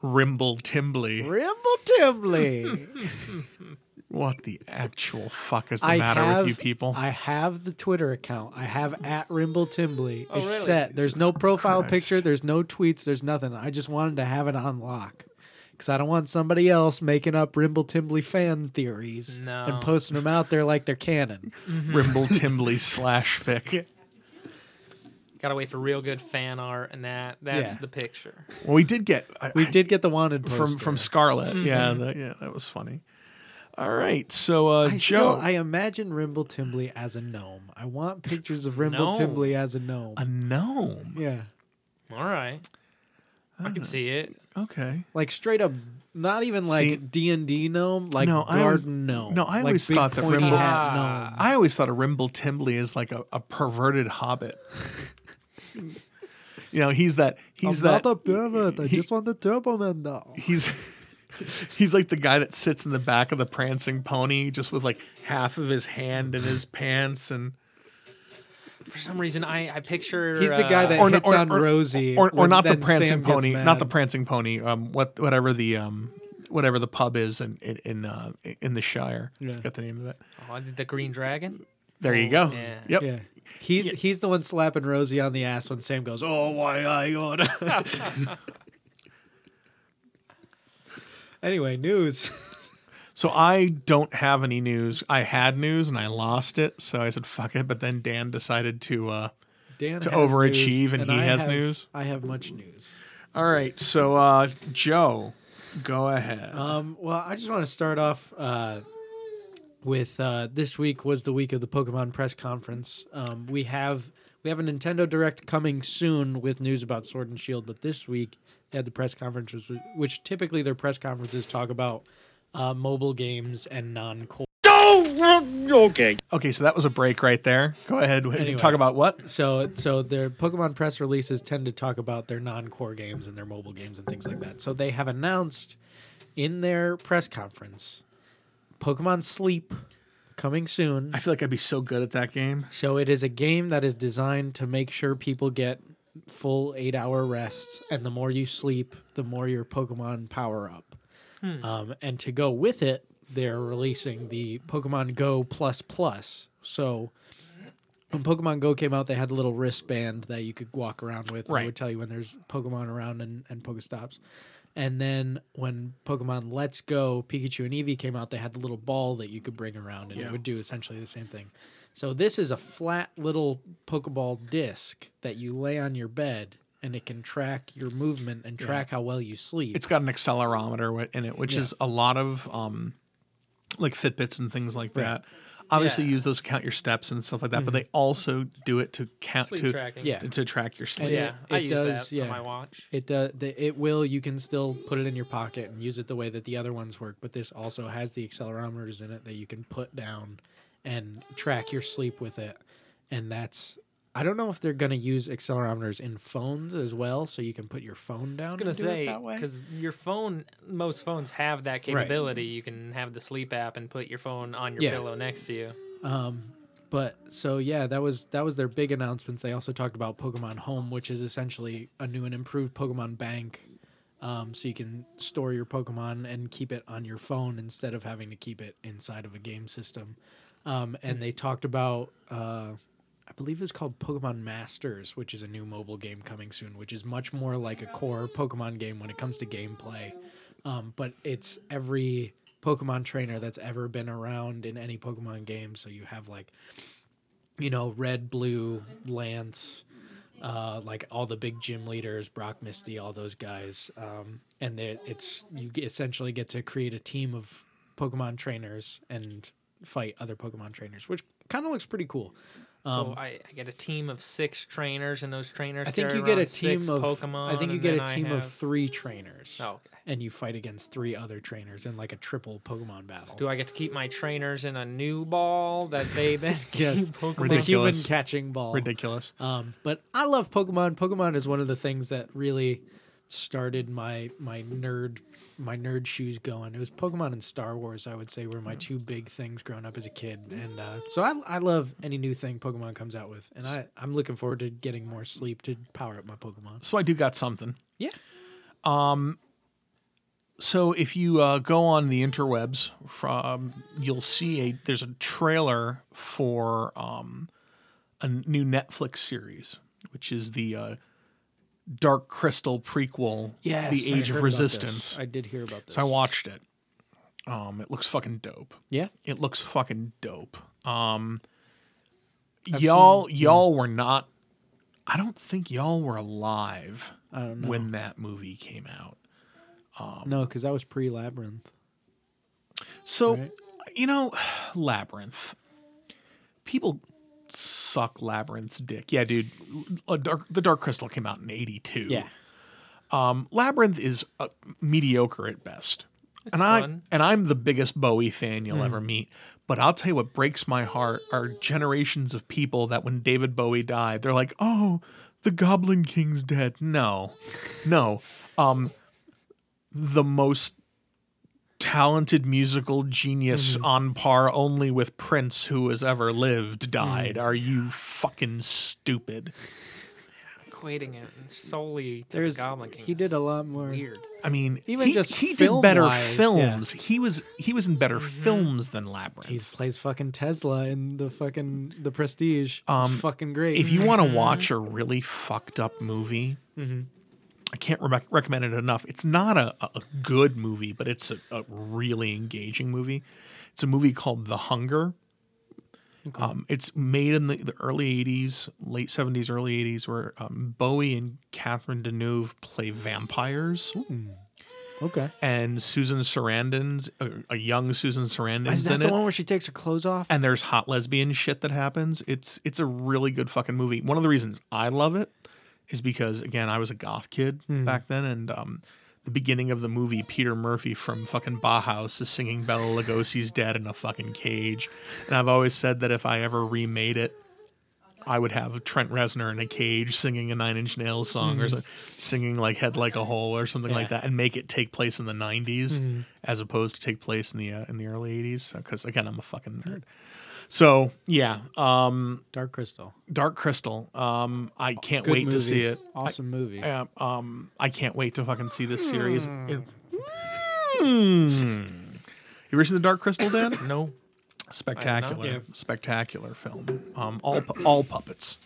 Rimble Timbley. Rimble Timbley. What the actual fuck is the I matter have, with you people? I have the Twitter account. I have at Rimble Timbley. Oh, it's really? set. There's no profile Christ. picture. There's no tweets. There's nothing. I just wanted to have it on lock. Because I don't want somebody else making up Rimble Timbley fan theories No. and posting them out there like they're canon. Rimble Timbley slash fic. Gotta wait for real good fan art, and that that's Yeah. the picture. Well, we did get I- We I- did get the wanted from poster. from Scarlet. Yeah, Mm-hmm. that, yeah, that was funny. All right, so uh, I Joe, still I imagine Rimble Timbley as a gnome. I want pictures of Rimble Gnome. Timbley as a gnome. a gnome. yeah. All right, I can see it. Okay. Like straight up not even See- like D and D gnome, like No, I garden always- gnome. no, I like always big thought that pointy Rimble- hat Ah. gnome. I always thought a Rimble Timbley is like a, a perverted hobbit. you know, he's that he's that pervert. I he- just want the Turbo Man now. he's he's like the guy that sits in the back of the prancing pony just with like half of his hand in his pants and For some reason, I I picture He's the guy uh, that Or hits or- on or- Rosie, or, or when not the prancing Sam pony, not the prancing pony. Um, what whatever the um, whatever the pub is in in in, uh, in the Shire. I forgot the name of it. oh, the Green Dragon. There you go. Yeah. Yep. Yeah. He's he's the one slapping Rosie on the ass when Sam goes, "Oh, why I ought." anyway, news. So I don't have any news. I had news and I lost it. So I said fuck it. But then Dan decided to. Uh, Dan To overachieve news, and he I has have- news? I have much news. all right. So uh, Joe, go ahead. Um, well, I just want to start off uh, with uh, this week was the week of the Pokemon press conference. Um, we have we have a Nintendo Direct coming soon with news about Sword and Shield, but this week had the press conference, which, which typically their press conferences talk about uh, mobile games and non-core. okay. Okay, so that was a break right there. Go ahead. Anyway. Talk about what? So, so their Pokemon press releases tend to talk about their non-core games and their mobile games and things like that. So they have announced in their press conference, Pokemon Sleep coming soon. I feel like I'd be so good at that game. So it is a game that is designed to make sure people get full eight-hour rests, and the more you sleep, the more your Pokemon power up. Um, and to go with it, they're releasing the Pokemon Go Plus Plus. So when Pokemon Go came out, they had a little wristband that you could walk around with. Right. It would tell you when there's Pokemon around and, and Pokestops. And then when Pokemon Let's Go, Pikachu and Eevee came out, they had the little ball that you could bring around and Yeah. it would do essentially the same thing. So this is a flat little Pokeball disc that you lay on your bed and it can track your movement and track how well you sleep. It's got an accelerometer in it, which Yeah. is a lot of um, like Fitbits and things like that. Obviously, Yeah. use those to count your steps and stuff like that, but they also do it to count Sleep to tracking. Yeah. to, to track your sleep. And Yeah, it- I it use does, that yeah. on my watch. It does. The, it will. You can still put it in your pocket and use it the way that the other ones work. But this also has the accelerometers in it that you can put down and track your sleep with it. And that's. I don't know if they're gonna use accelerometers in phones as well, so you can put your phone down. I was gonna and do it say because your phone, most phones have that capability. You can have the sleep app and put your phone on your Yeah. pillow next to you. Um, but so yeah, that was that was their big announcements. They also talked about Pokemon Home, which is essentially a new and improved Pokemon Bank. Um, so you can store your Pokemon and keep it on your phone instead of having to keep it inside of a game system. Um, and they talked about, uh, I believe it's called Pokemon Masters, which is a new mobile game coming soon, which is much more like a core Pokemon game when it comes to gameplay. Um, but it's every Pokemon trainer that's ever been around in any Pokemon game. So you have like, you know, Red, Blue, Lance, uh, like all the big gym leaders, Brock, Misty, all those guys, um, and it's you essentially get to create a team of Pokemon trainers and fight other Pokemon trainers, which kind of looks pretty cool. so I, I get a team of six trainers, and those trainers. I think carry you get a team of Pokemon. I think you get a then I team of three trainers. Oh, okay. And you fight against three other trainers in like a triple Pokemon battle. Do I get to keep my trainers in a new ball that they then Yes. keep Pokemon? the human catching ball. Ridiculous. Um, but I love Pokemon. Pokemon is one of the things that really started my my nerd my nerd shoes going. It was Pokemon and Star Wars. I would say were my two big things growing up as a kid, and uh, so I I love any new thing Pokemon comes out with, and I I'm looking forward to getting more sleep to power up my Pokemon. So I do got something. Yeah. Um. So if you uh, go on the interwebs, from you'll see a there's a trailer for um, a new Netflix series, which is the uh, Dark Crystal prequel, Yes, The Age of Resistance. I did hear about this. So I watched it. Um, it looks fucking dope. yeah. It looks fucking dope. Um, y'all, y'all were not I don't think y'all were alive I don't know. when that movie came out. no, because that was pre Labyrinth. So, Right. you know, Labyrinth. People suck Labyrinth's dick. Yeah, dude. A Dark, the Dark Crystal came out in 82. Yeah. Um, Labyrinth is uh, mediocre at best. It's and I and I'm the biggest Bowie fan you'll ever meet. But I'll tell you what breaks my heart are generations of people that when David Bowie died, they're like, "Oh, the Goblin King's dead." No, no. Um, the most talented musical genius on par only with Prince who has ever lived died. Are you fucking stupid? Equating it solely to There's the Goblin King. he did a lot more. weird. I mean, Even he, just he did better film-wise, films. He was he was in better Mm-hmm. films than Labyrinth. He plays fucking Tesla in the fucking the Prestige. Um, it's fucking great. if you want to watch a really fucked up movie, Mm-hmm. I can't re- recommend it enough. It's not a, a good movie, but it's a, a really engaging movie. It's a movie called The Hunger. Um, it's made in the, the early 80s, late 70s, early 80s, where um, Bowie and Catherine Deneuve play vampires. okay, And Susan Sarandon's, a, a young Susan Sarandon's is that the it. one where she takes her clothes off? and there's hot lesbian shit that happens. It's it's a really good fucking movie. One of the reasons I love it is because again, I was a goth kid back then, and um, the beginning of the movie, Peter Murphy from fucking Bauhaus is singing Bela Lugosi's "Dead" in a fucking cage, and I've always said that if I ever remade it. I would have Trent Reznor in a cage singing a Nine Inch Nails song or so, singing like "Head Like a Hole" or something like that, and make it take place in the '90s as opposed to take place in the uh, in the early '80s. Because again, I'm a fucking nerd. So yeah, um, Dark Crystal. Dark Crystal. Um, I can't Good wait to see it. Awesome movie. I, um, I can't wait to fucking see this series. It- Hmm. You ever seen the Dark Crystal, Dan? No. Spectacular, Yeah. spectacular film. Um, all pu- all puppets,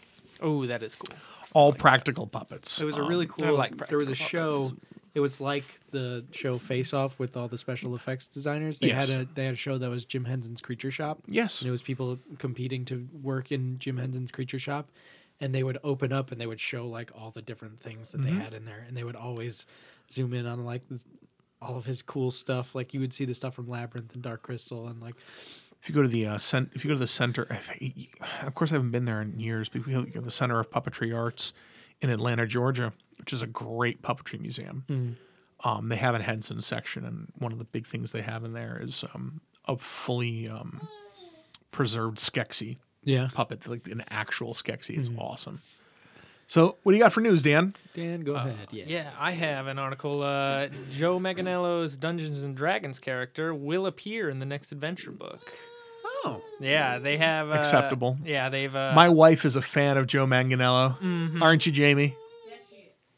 Oh, that is cool. all practical puppets. It was a Um, really I cool. like there was a practical show. It was like the show Face Off with all the special effects designers. They Yes. had a they had a show that was Jim Henson's Creature Shop. Yes. and it was people competing to work in Jim Henson's Creature Shop, and they would open up and they would show like all the different things that Mm-hmm. they had in there, and they would always zoom in on like this, all of his cool stuff. Like you would see the stuff from Labyrinth and Dark Crystal, and like If you go to the uh, cent- if you go to the center, of course I haven't been there in years, but if you go to the Center of Puppetry Arts in Atlanta, Georgia, which is a great puppetry museum. Um, they have a Henson section, and one of the big things they have in there is um, a fully um, preserved Skeksis yeah. puppet, like an actual Skeksis. It's awesome. So, what do you got for news, Dan? Dan, go ahead. Yeah. Yeah, I have an article. Uh, Joe Manganiello's Dungeons and Dragons character will appear in the next adventure book. Oh, Yeah, they have uh, Acceptable. Yeah, they've. Uh, My wife is a fan of Joe Manganiello, aren't you, Jamie?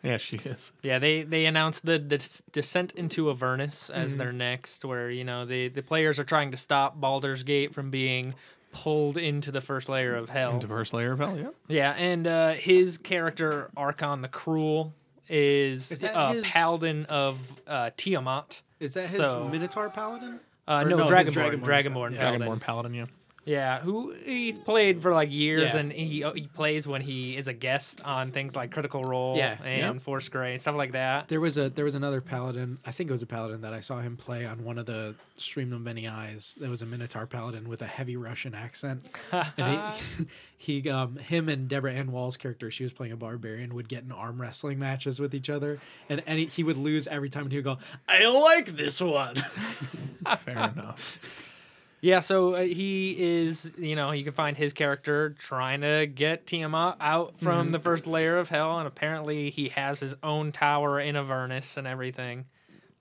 Yes, she is. Yeah, they they announced the Des- Descent into Avernus as their next, where you know the the players are trying to stop Baldur's Gate from being pulled into the first layer of hell. Into first layer of hell, yeah. Yeah, and uh, his character Arkhan the Cruel is, Is a his- paladin of uh, Tiamat. is that his So- Minotaur Paladin? Uh, no, no, his Dragonborn. Dragonborn. Dragonborn. Yeah. paladin. Dragonborn Paladin, yeah. Yeah, who he's played for like years, Yeah. and he uh, he plays when he is a guest on things like Critical Role Yeah. and Yep. Force Grey stuff like that. There was a there was another paladin. I think it was a paladin that I saw him play on one of the Stream of Many Eyes. There was a Minotaur paladin with a heavy Russian accent, and he, he um him and Deborah Ann Woll's character, she was playing a barbarian, would get in arm wrestling matches with each other, and any he would lose every time, and he would go, "I like this one." Fair enough. Yeah, so uh, he is, you know, you can find his character trying to get Tiamat out from Mm-hmm. the first layer of hell, and apparently he has his own tower in Avernus and everything,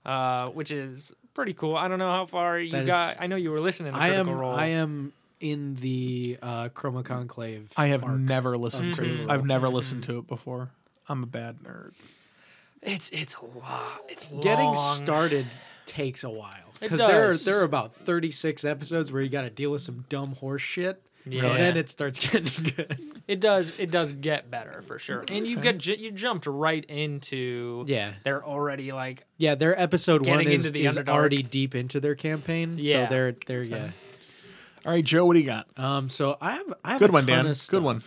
uh, which is pretty cool. I don't know how far you That is- got. I know you were listening to I Critical am Role. I am in the uh, Chroma Conclave. I have arc. never listened to it. I've never listened to it before. I'm a bad nerd. It's it's a lot. It's getting long. started takes a while It because there are there are about 36 episodes where you got to deal with some dumb horse shit Yeah. and then it starts getting good It does. It does get better for sure. And you get ju- you jumped right into. Yeah. They're already like yeah their episode one is, the is Underdark. already deep into their campaign Yeah. so they're they're yeah All right, Joe, what do you got? um so i have i have Good a one, ton Dan. of Good one.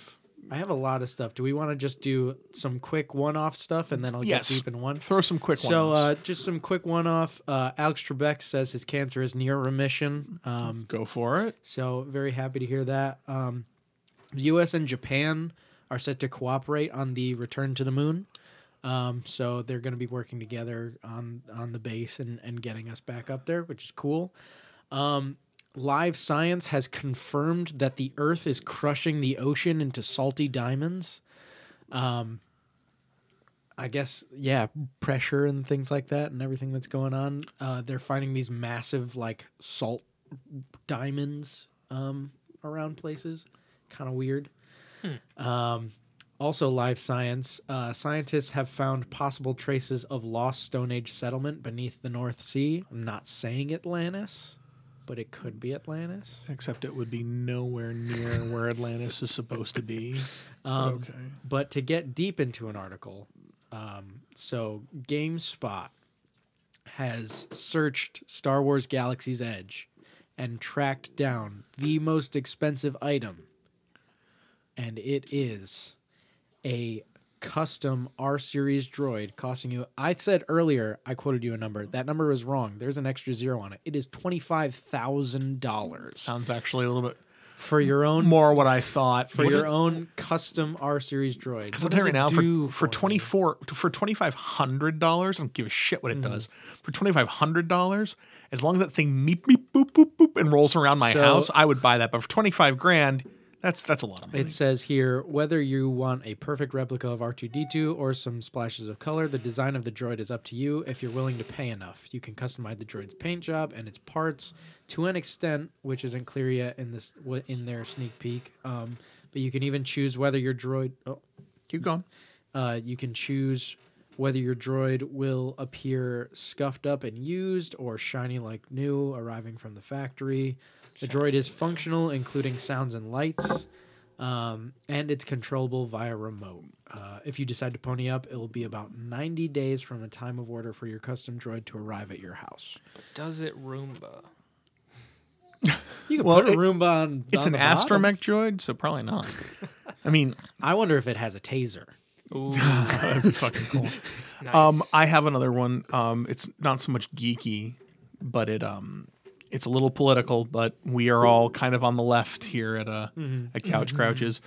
I have a lot of stuff. Do we want to just do some quick one-off stuff and then I'll Yes. get deep in one? Throw some quick So, uh, just some quick one-off. Uh, Alex Trebek says his cancer is near remission. Um, Go for it. so very happy to hear that. Um, the U.S. and Japan are set to cooperate on the return to the moon. Um, so they're going to be working together on on the base and, and getting us back up there, which is cool. Um, Live Science has confirmed that the Earth is crushing the ocean into salty diamonds. Um, I guess yeah, pressure and things like that, and everything that's going on. Uh, they're finding these massive like salt diamonds um, around places. Kind of weird. Um, also, live science. Uh, scientists have found possible traces of lost Stone Age settlement beneath the North Sea. I'm not saying Atlantis, but it could be Atlantis. Except it would be nowhere near where Atlantis is supposed to be. Um, okay. But to get deep into an article, um, so GameSpot has searched Star Wars Galaxy's Edge and tracked down the most expensive item, and it is a custom R series droid costing you. I said earlier, I quoted you a number. That number was wrong. There's an extra zero on it. It is twenty five thousand dollars Sounds actually a little bit for your own more what I thought. for your own custom R series droid. Because I'll What tell you does right it now, do for, for twenty four for twenty five hundred dollars, I don't give a shit what it mm-hmm. does. For twenty five hundred dollars, as long as that thing meep meep boop boop boop and rolls around my So- house, I would buy that. But for twenty five grand, that's that's a lot of money. It says here whether you want a perfect replica of R2D2 or some splashes of color, the design of the droid is up to you. If you're willing to pay enough, you can customize the droid's paint job and its parts to an extent which isn't clear yet in this in their sneak peek. Um, but you can even choose whether your droid. Oh, Keep going. uh, you can choose whether your droid will appear scuffed up and used or shiny like new, arriving from the factory. The droid is functional, including sounds and lights, um, and it's controllable via remote. Uh, if you decide to pony up, it will be about 90 days from the time of order for your custom droid to arrive at your house. Does it Roomba? You can Well, put a it- Roomba on. It's on an the bottom. astromech droid, so probably not. I mean, I wonder if it has a taser. Ooh, that'd be fucking cool. nice. Um, I have another one. Um, it's not so much geeky, but it um, it's a little political. But we are all kind of on the left here at uh, mm-hmm. at Couch mm-hmm. Crouches.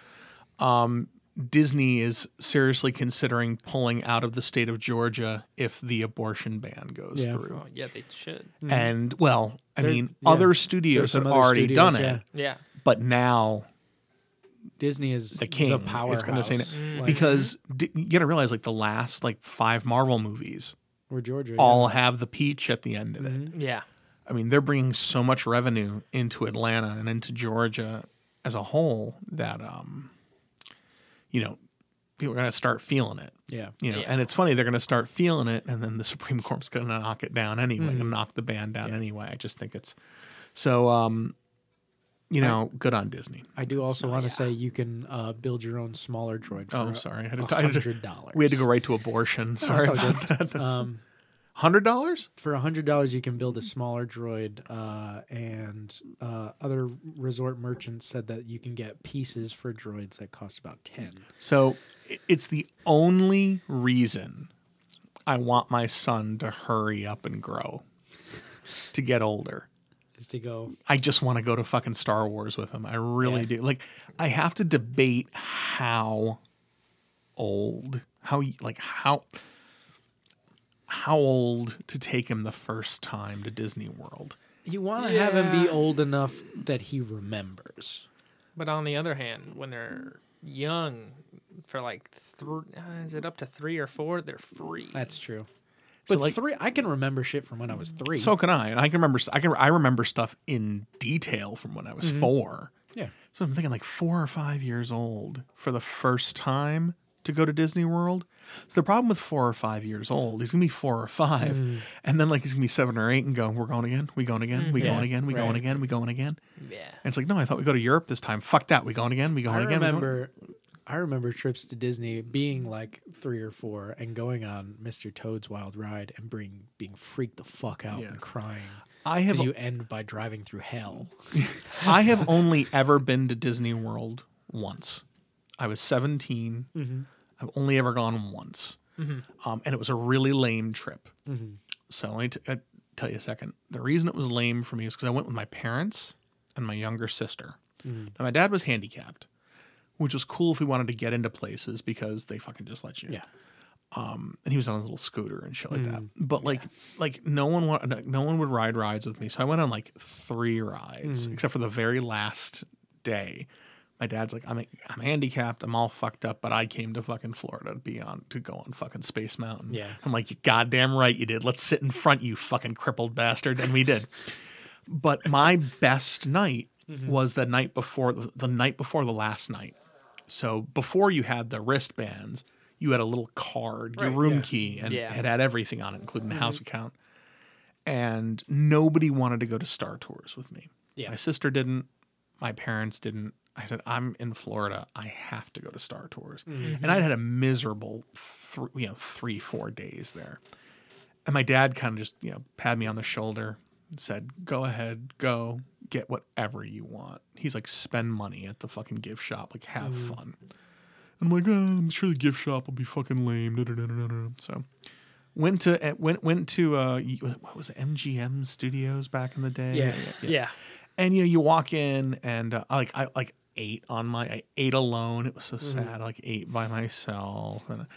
Um, Disney is seriously considering pulling out of the state of Georgia if the abortion ban goes Yeah. through. Oh, yeah, they should. Mm-hmm. And well, I There- mean, yeah. other studios have other already studios, done it, Yeah. but now Disney is the king the power is going to say it Like, mm. mm. because d- you got to realize like the last like five Marvel movies we're Georgia. all have the peach at the end of it. Yeah. I mean, they're bringing so much revenue into Atlanta and into Georgia as a whole that um, you know, people are going to start feeling it. Yeah. You know, Yeah. and it's funny they're going to start feeling it, and then the Supreme Court's going to knock it down anyway, Mm-hmm. and knock the ban down anyway. I just think it's so. um You know, good on Disney. I do also want to yeah. say you can uh, build your own smaller droid. For Oh, I'm sorry. I had to, I a had to- hundred dollars. we had to go right to abortion. Sorry it's all about that. That's Um, hundred dollars. for a hundred dollars, you can build a smaller droid, uh, and uh, other resort merchants said that you can get pieces for droids that cost about ten. So it's the only reason I want my son to hurry up and grow, to get older. Is to go. I just want to go to fucking Star Wars with him. I really Yeah. do. Like, I have to debate how old, how like how how old to take him the first time to Disney World. You want to have him be old enough that he remembers. But on the other hand, when they're young, for like, th- uh, is it up to three or four? They're free. That's true. So, But like- three, I can remember shit from when I was three. So can I. And I can remember. I can. I remember stuff in detail from when I Mm-hmm. was four. yeah, So I'm thinking like four or five years old for the first time to go to Disney World. So the problem with four or five years old, he's gonna be four or 5 Mm-hmm. and then like he's gonna be seven or eight and go, we're going again, we going again, we Yeah, going again, we going again, we going again. yeah. And it's like, no, I thought we go to Europe this time. Fuck that, we going again, we going I again. we going- remember. I remember trips to Disney being like three or four and going on Mr. Toad's Wild Ride and being being freaked the fuck out Yeah. and crying I have you end by driving through hell. I have only ever been to Disney World once. I was 17. Mm-hmm. I've only ever gone once, um, and it was a really lame trip. So let me t- uh, tell you a second. The reason it was lame for me is because I went with my parents and my younger sister. Now my dad was handicapped, which was cool if we wanted to get into places because they fucking just let you. Yeah. Um, and he was on his little scooter and shit like that. But like, like no one wa- no one would ride rides with me, so I went on like three rides, except for the very last day. My dad's like, I'm I'm handicapped, I'm all fucked up, but I came to fucking Florida to be on to go on fucking Space Mountain. Yeah. I'm like, you goddamn right you did. Let's sit in front, you fucking crippled bastard, and we did. but my best night mm-hmm. was the night before the, night before the last night. So before you had the wristbands, you had a little card, your room yeah. key, and Yeah. it had everything on it, including the house mm-hmm. account. And nobody wanted to go to Star Tours with me. Yeah. My sister didn't. My parents didn't. I said, I'm in Florida. I have to go to Star Tours. And I'd had a miserable, th- you know, three, four days there. And my dad kind of just, you know, patted me on the shoulder and said, Go ahead, go get whatever you want. He's like, Spend money at the fucking gift shop, like, have fun. And I'm like, oh, I'm sure the gift shop will be fucking lame. da, da, da, da, da. So went to eh, went went to uh what was it, MGM Studios back in the day. Yeah. Yeah. And you know, you walk in and uh, like I like ate on my I ate alone. It was so mm-hmm. sad. I like ate by myself and.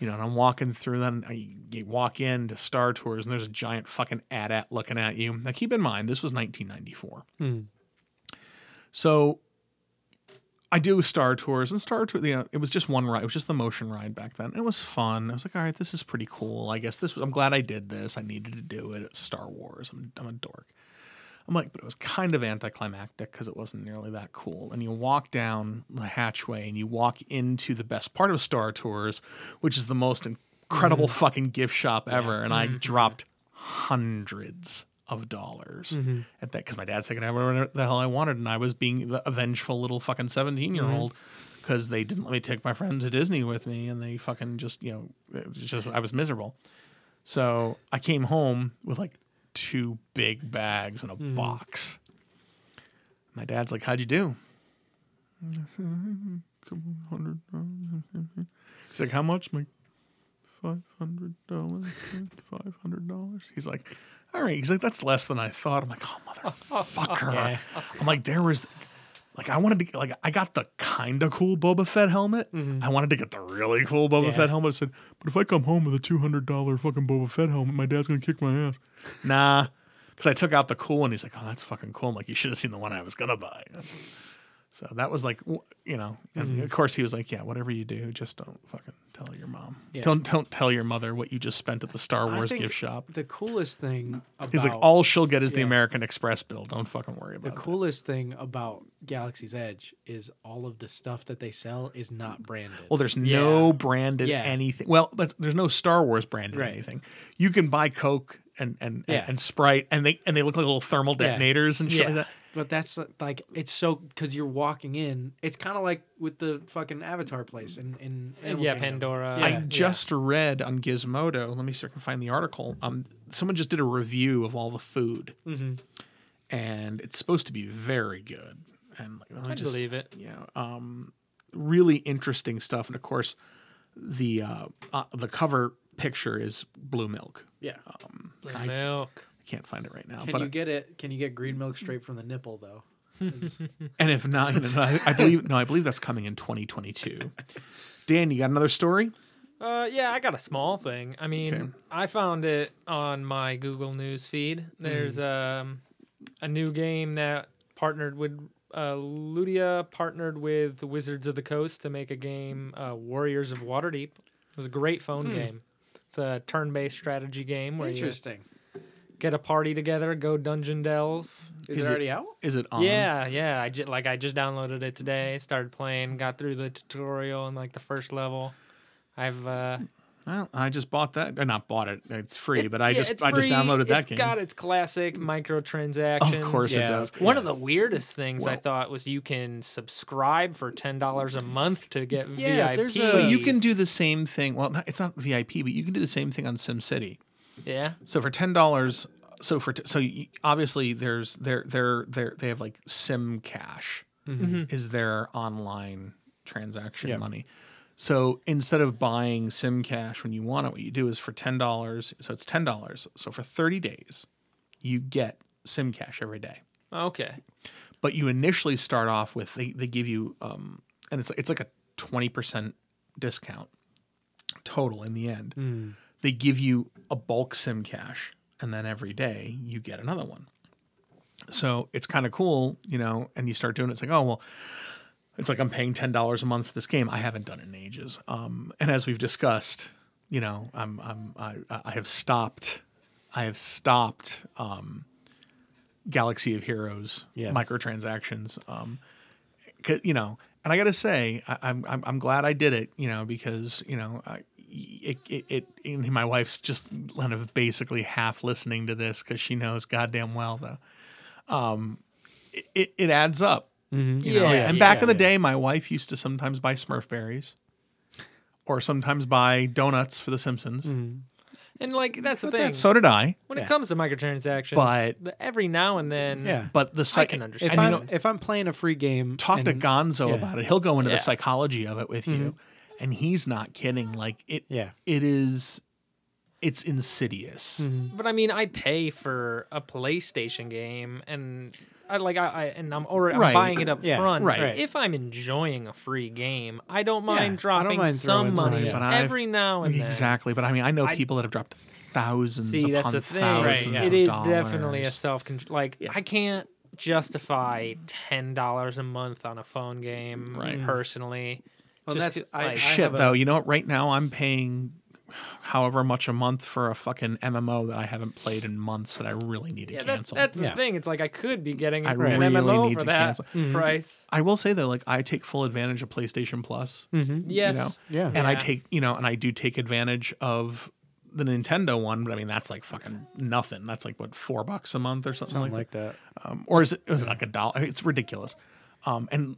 You know, and I'm walking through. Then I, you walk into Star Tours, and there's a giant fucking AT-AT looking at you. Now, keep in mind, this was 1994. Hmm. So I do Star Tours and Star Tours, You know, it was just one ride. It was just the motion ride back then. It was fun. I was like, all right, this is pretty cool. I guess this was. I'm glad I did this. I needed to do it. It's Star Wars. I'm, I'm a dork. I'm like, but it was kind of anticlimactic because it wasn't nearly that cool. And you walk down the hatchway and you walk into the best part of Star Tours, which is the most mm-hmm. incredible fucking gift shop ever. And I mm-hmm. dropped hundreds of dollars mm-hmm. at that because my dad said dad's taking whatever the hell I wanted, and I was being the a vengeful little fucking seventeen year old because they didn't let me take my friend to Disney with me, and they fucking just you know it was just I was miserable. So I came home with like two big bags and a mm-hmm. box. My dad's like, "How'd you do?" I said, "A couple hundred dollars." He's like, "How much?" I'm like, five hundred dollars. Five hundred dollars. He's like, all right. He's like, that's less than I thought. I'm like, oh motherfucker. Yeah. I'm like, there was like I wanted to get like I got the kind of cool Boba Fett helmet. Mm-hmm. I wanted to get the really cool Boba Yeah. Fett helmet. I said, but if I come home with a two hundred dollar fucking Boba Fett helmet, my dad's gonna kick my ass. nah. Because I took out the cool one. He's like, oh, that's fucking cool. I'm like, you should have seen the one I was gonna buy. So that was like, you know, and mm-hmm. of course he was like, yeah, whatever you do, just don't fucking tell your mom. Yeah. Don't don't tell your mother what you just spent at the Star Wars gift shop. The coolest thing about He's like, all she'll get is the. American Express bill. Don't fucking worry about it. The coolest thing about Galaxy's Edge is all of the stuff that they sell is not branded. Well, there's no branded Yeah. anything. Well, that's, there's no Star Wars branded Right. anything. You can buy Coke and and, Yeah. and Sprite, and they and they look like little thermal Yeah. detonators and shit Yeah. like that. But that's uh, like it's so because you're walking in. It's kind of like with the fucking Avatar place in in Animal yeah, Kingdom. Pandora. Yeah. I just read on Gizmodo. Let me see if I can find the article. Um, someone just did a review of all the food, Mm-hmm. and it's supposed to be very good. And like, let I just, believe it. you know, um, really interesting stuff. And of course, the uh, uh, the cover picture is blue milk. Yeah. The I- milk. I can't find it right now, Can but you get it? Can you get green milk straight from the nipple though? and if not, you know, I, I believe no, I believe that's coming in 2022. Dan, you got another story? Uh, yeah, I got a small thing. I mean, Okay. I found it on my Google News feed. There's um, a new game that partnered with uh, Ludia partnered with Wizards of the Coast to make a game, uh, Warriors of Waterdeep. It was a great phone game. It's a turn-based strategy game where you Interesting. Get a party together, go dungeon delve. Is, Is it it- already out? Is it on? Yeah, yeah. I just like I just downloaded it today. Started playing, got through the tutorial and like the first level. I've uh, Well, I just bought that. Or not bought it. It's free, but I yeah, just it's I just free. downloaded that It's game. got its classic microtransactions. Of course it does. One of the weirdest things I thought was you can subscribe for ten dollars a month to get Yeah, VIP. there's a- So you can do the same thing. Well, it's not VIP, but you can do the same thing on SimCity. Yeah, So for ten dollars, so for t- so you, obviously there's they're they're they're they have like Sim Cash Mm-hmm. is their online transaction Yeah. money. So instead of buying sim cash when you want it, what you do is for ten dollars. So it's ten dollars. So for thirty days, you get sim cash every day. Okay. But you initially start off with they, they give you um and it's it's like a twenty percent discount total in the end. They give you a bulk sim cash, and then every day you get another one. So it's kind of cool, you know. And you start doing it, it's like, oh well, it's like I'm paying ten dollars a month for this game. I haven't done it in ages. Um, and as we've discussed, you know, I'm I'm I, I have stopped, I have stopped um, Galaxy of Heroes Yeah. microtransactions. Um, you know, and I got to say, I, I'm, I'm I'm glad I did it. You know, because you know, I, it, it, it and my wife's just kind of basically half listening to this because she knows goddamn well though. Um, it, it, it adds up. Mm-hmm. You know? Oh, yeah, and yeah, back in the yeah. day, my wife used to sometimes buy Smurf berries, or sometimes buy donuts for The Simpsons. Mm-hmm. And like that's the But thing. that's- So did I. when Yeah. it comes to microtransactions, But- every now and then, Yeah. But the I psych- can understand. If you I'm know, if I'm playing a free game, talk to Gonzo yeah. about it. He'll go into Yeah. the psychology of it with you, mm-hmm. And he's not kidding. Like it, Yeah. it is. It's insidious. Mm-hmm. But I mean, I pay for a PlayStation game, and I like I, I and I'm or I'm Right. buying it up Yeah. front. Right. If I'm enjoying a free game, I don't mind I don't dropping mind some money. But I've- every now and then. Exactly, but I mean, I know I- people that have dropped thousands See, that's upon the thing. thousands It of is dollars. definitely a self control. Like I can't justify ten dollars a month on a phone game Right. personally. Well, Just that's- I- like, I Shit, a- though, you know what? Right now, I'm paying however much a month for a fucking MMO that I haven't played in months that I really need to yeah, that's, cancel. that's the thing. It's like I could be getting I an really MMO need for to that cancel. price. I will say though, like I take full advantage of PlayStation Plus. Yes. know, Yeah. and I take you know, and I do take advantage of the Nintendo one, but I mean that's like fucking nothing. That's like what four bucks a month or something, something like, like that. that. Um, or is it is it like a dollar? It's ridiculous. Um, and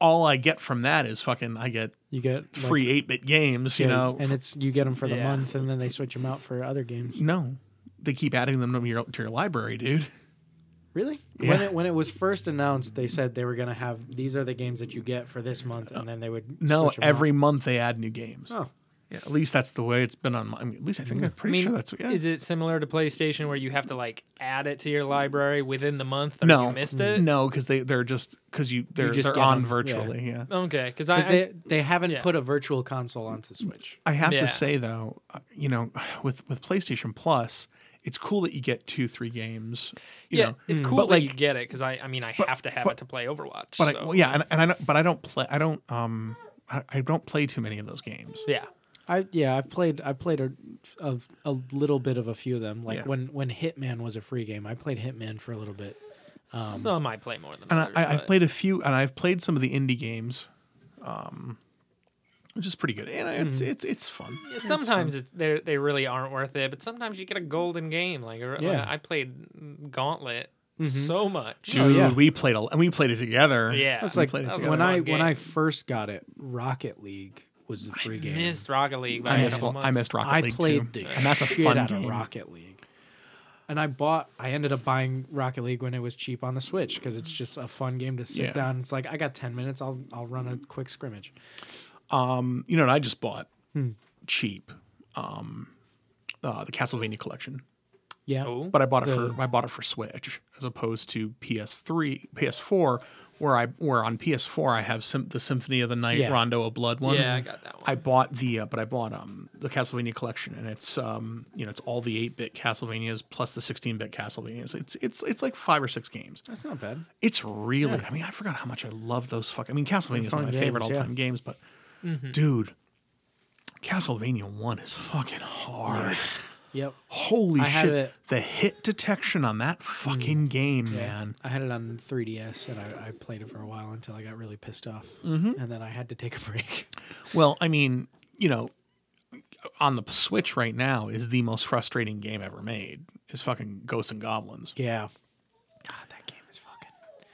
all I get from that is fucking I get You get like, free eight bit games. You know, and it's you get them for the Yeah. month, and then they switch them out for other games. no, they keep adding them to your to your library, dude. Really? Yeah. When it when it was first announced, they said they were gonna have these are the games that you get for this month, and then they would No, switch 'em out. every month they add new games. Oh, Yeah, at least that's the way it's been on. My, I mean, at least I think I'm I pretty mean, sure that's yeah. is it similar to PlayStation where you have to like add it to your library within the month or no, you missed it? no, because they they're just because you they're just they're get on 'em, yeah. virtually. Yeah. Okay, because I, they they haven't yeah. put a virtual console onto Switch. I have Yeah. to say though, uh, you know, with with PlayStation Plus, it's cool that you get two three games. You yeah, know, it's cool but that you get it because I I mean I have to have but- it to play Overwatch. but I, well, yeah, and, and I don't, but I don't play. I don't um. I, I don't play too many of those games. yeah. I yeah, I've played I played a, a, a little bit of a few of them. Like Yeah. when when Hitman was a free game, I played Hitman for a little bit. Some I play more than And others. I, I, I've but- played a few, and I've played some of the indie games, um, which is pretty good. And it's Mm-hmm. it's it's fun. Yeah, sometimes it's they they really aren't worth it, but sometimes you get a golden game. Like, uh, Yeah. I played Gauntlet so much. Dude, Oh, yeah. we played a, and we played it together. Yeah, It's We like played it together. when a I fun when I first got it, Rocket League was the free game. I missed Rocket League. By I a missed couple I missed Rocket I League played too, the and that's a shit fun out game. of Rocket League. And I bought. I ended up buying Rocket League when it was cheap on the Switch because it's just a fun game to sit Yeah. down. It's like I got ten minutes. I'll I'll run a quick scrimmage. Um, you know, what I just bought Hmm. cheap, um, uh, the Castlevania collection, Yeah. Oh, but I bought it The- for I bought it for Switch as opposed to PS3, PS4, where I where on PS4 I have Sym- the Symphony of the Night Yeah. Rondo of Blood one. yeah, I got that one. I bought the, uh, but I bought um the Castlevania collection, and it's um you know it's all the eight bit Castlevanias plus the sixteen bit Castlevanias. It's it's it's like five or six games. That's not bad. It's really. I mean, I forgot how much I love those fuck. I mean, Castlevania is one of my favorite all games, yeah. time games, but Mm-hmm. dude, Castlevania one is fucking hard. Yep. Holy I shit! it- The hit detection on that fucking game, man. I had it on 3DS and I, I played it for a while until I got really pissed off, and then I had to take a break. Well, I mean, you know, on the Switch right now is the most frustrating game ever made. Is fucking Ghosts and Goblins. yeah. God, that game is fucking.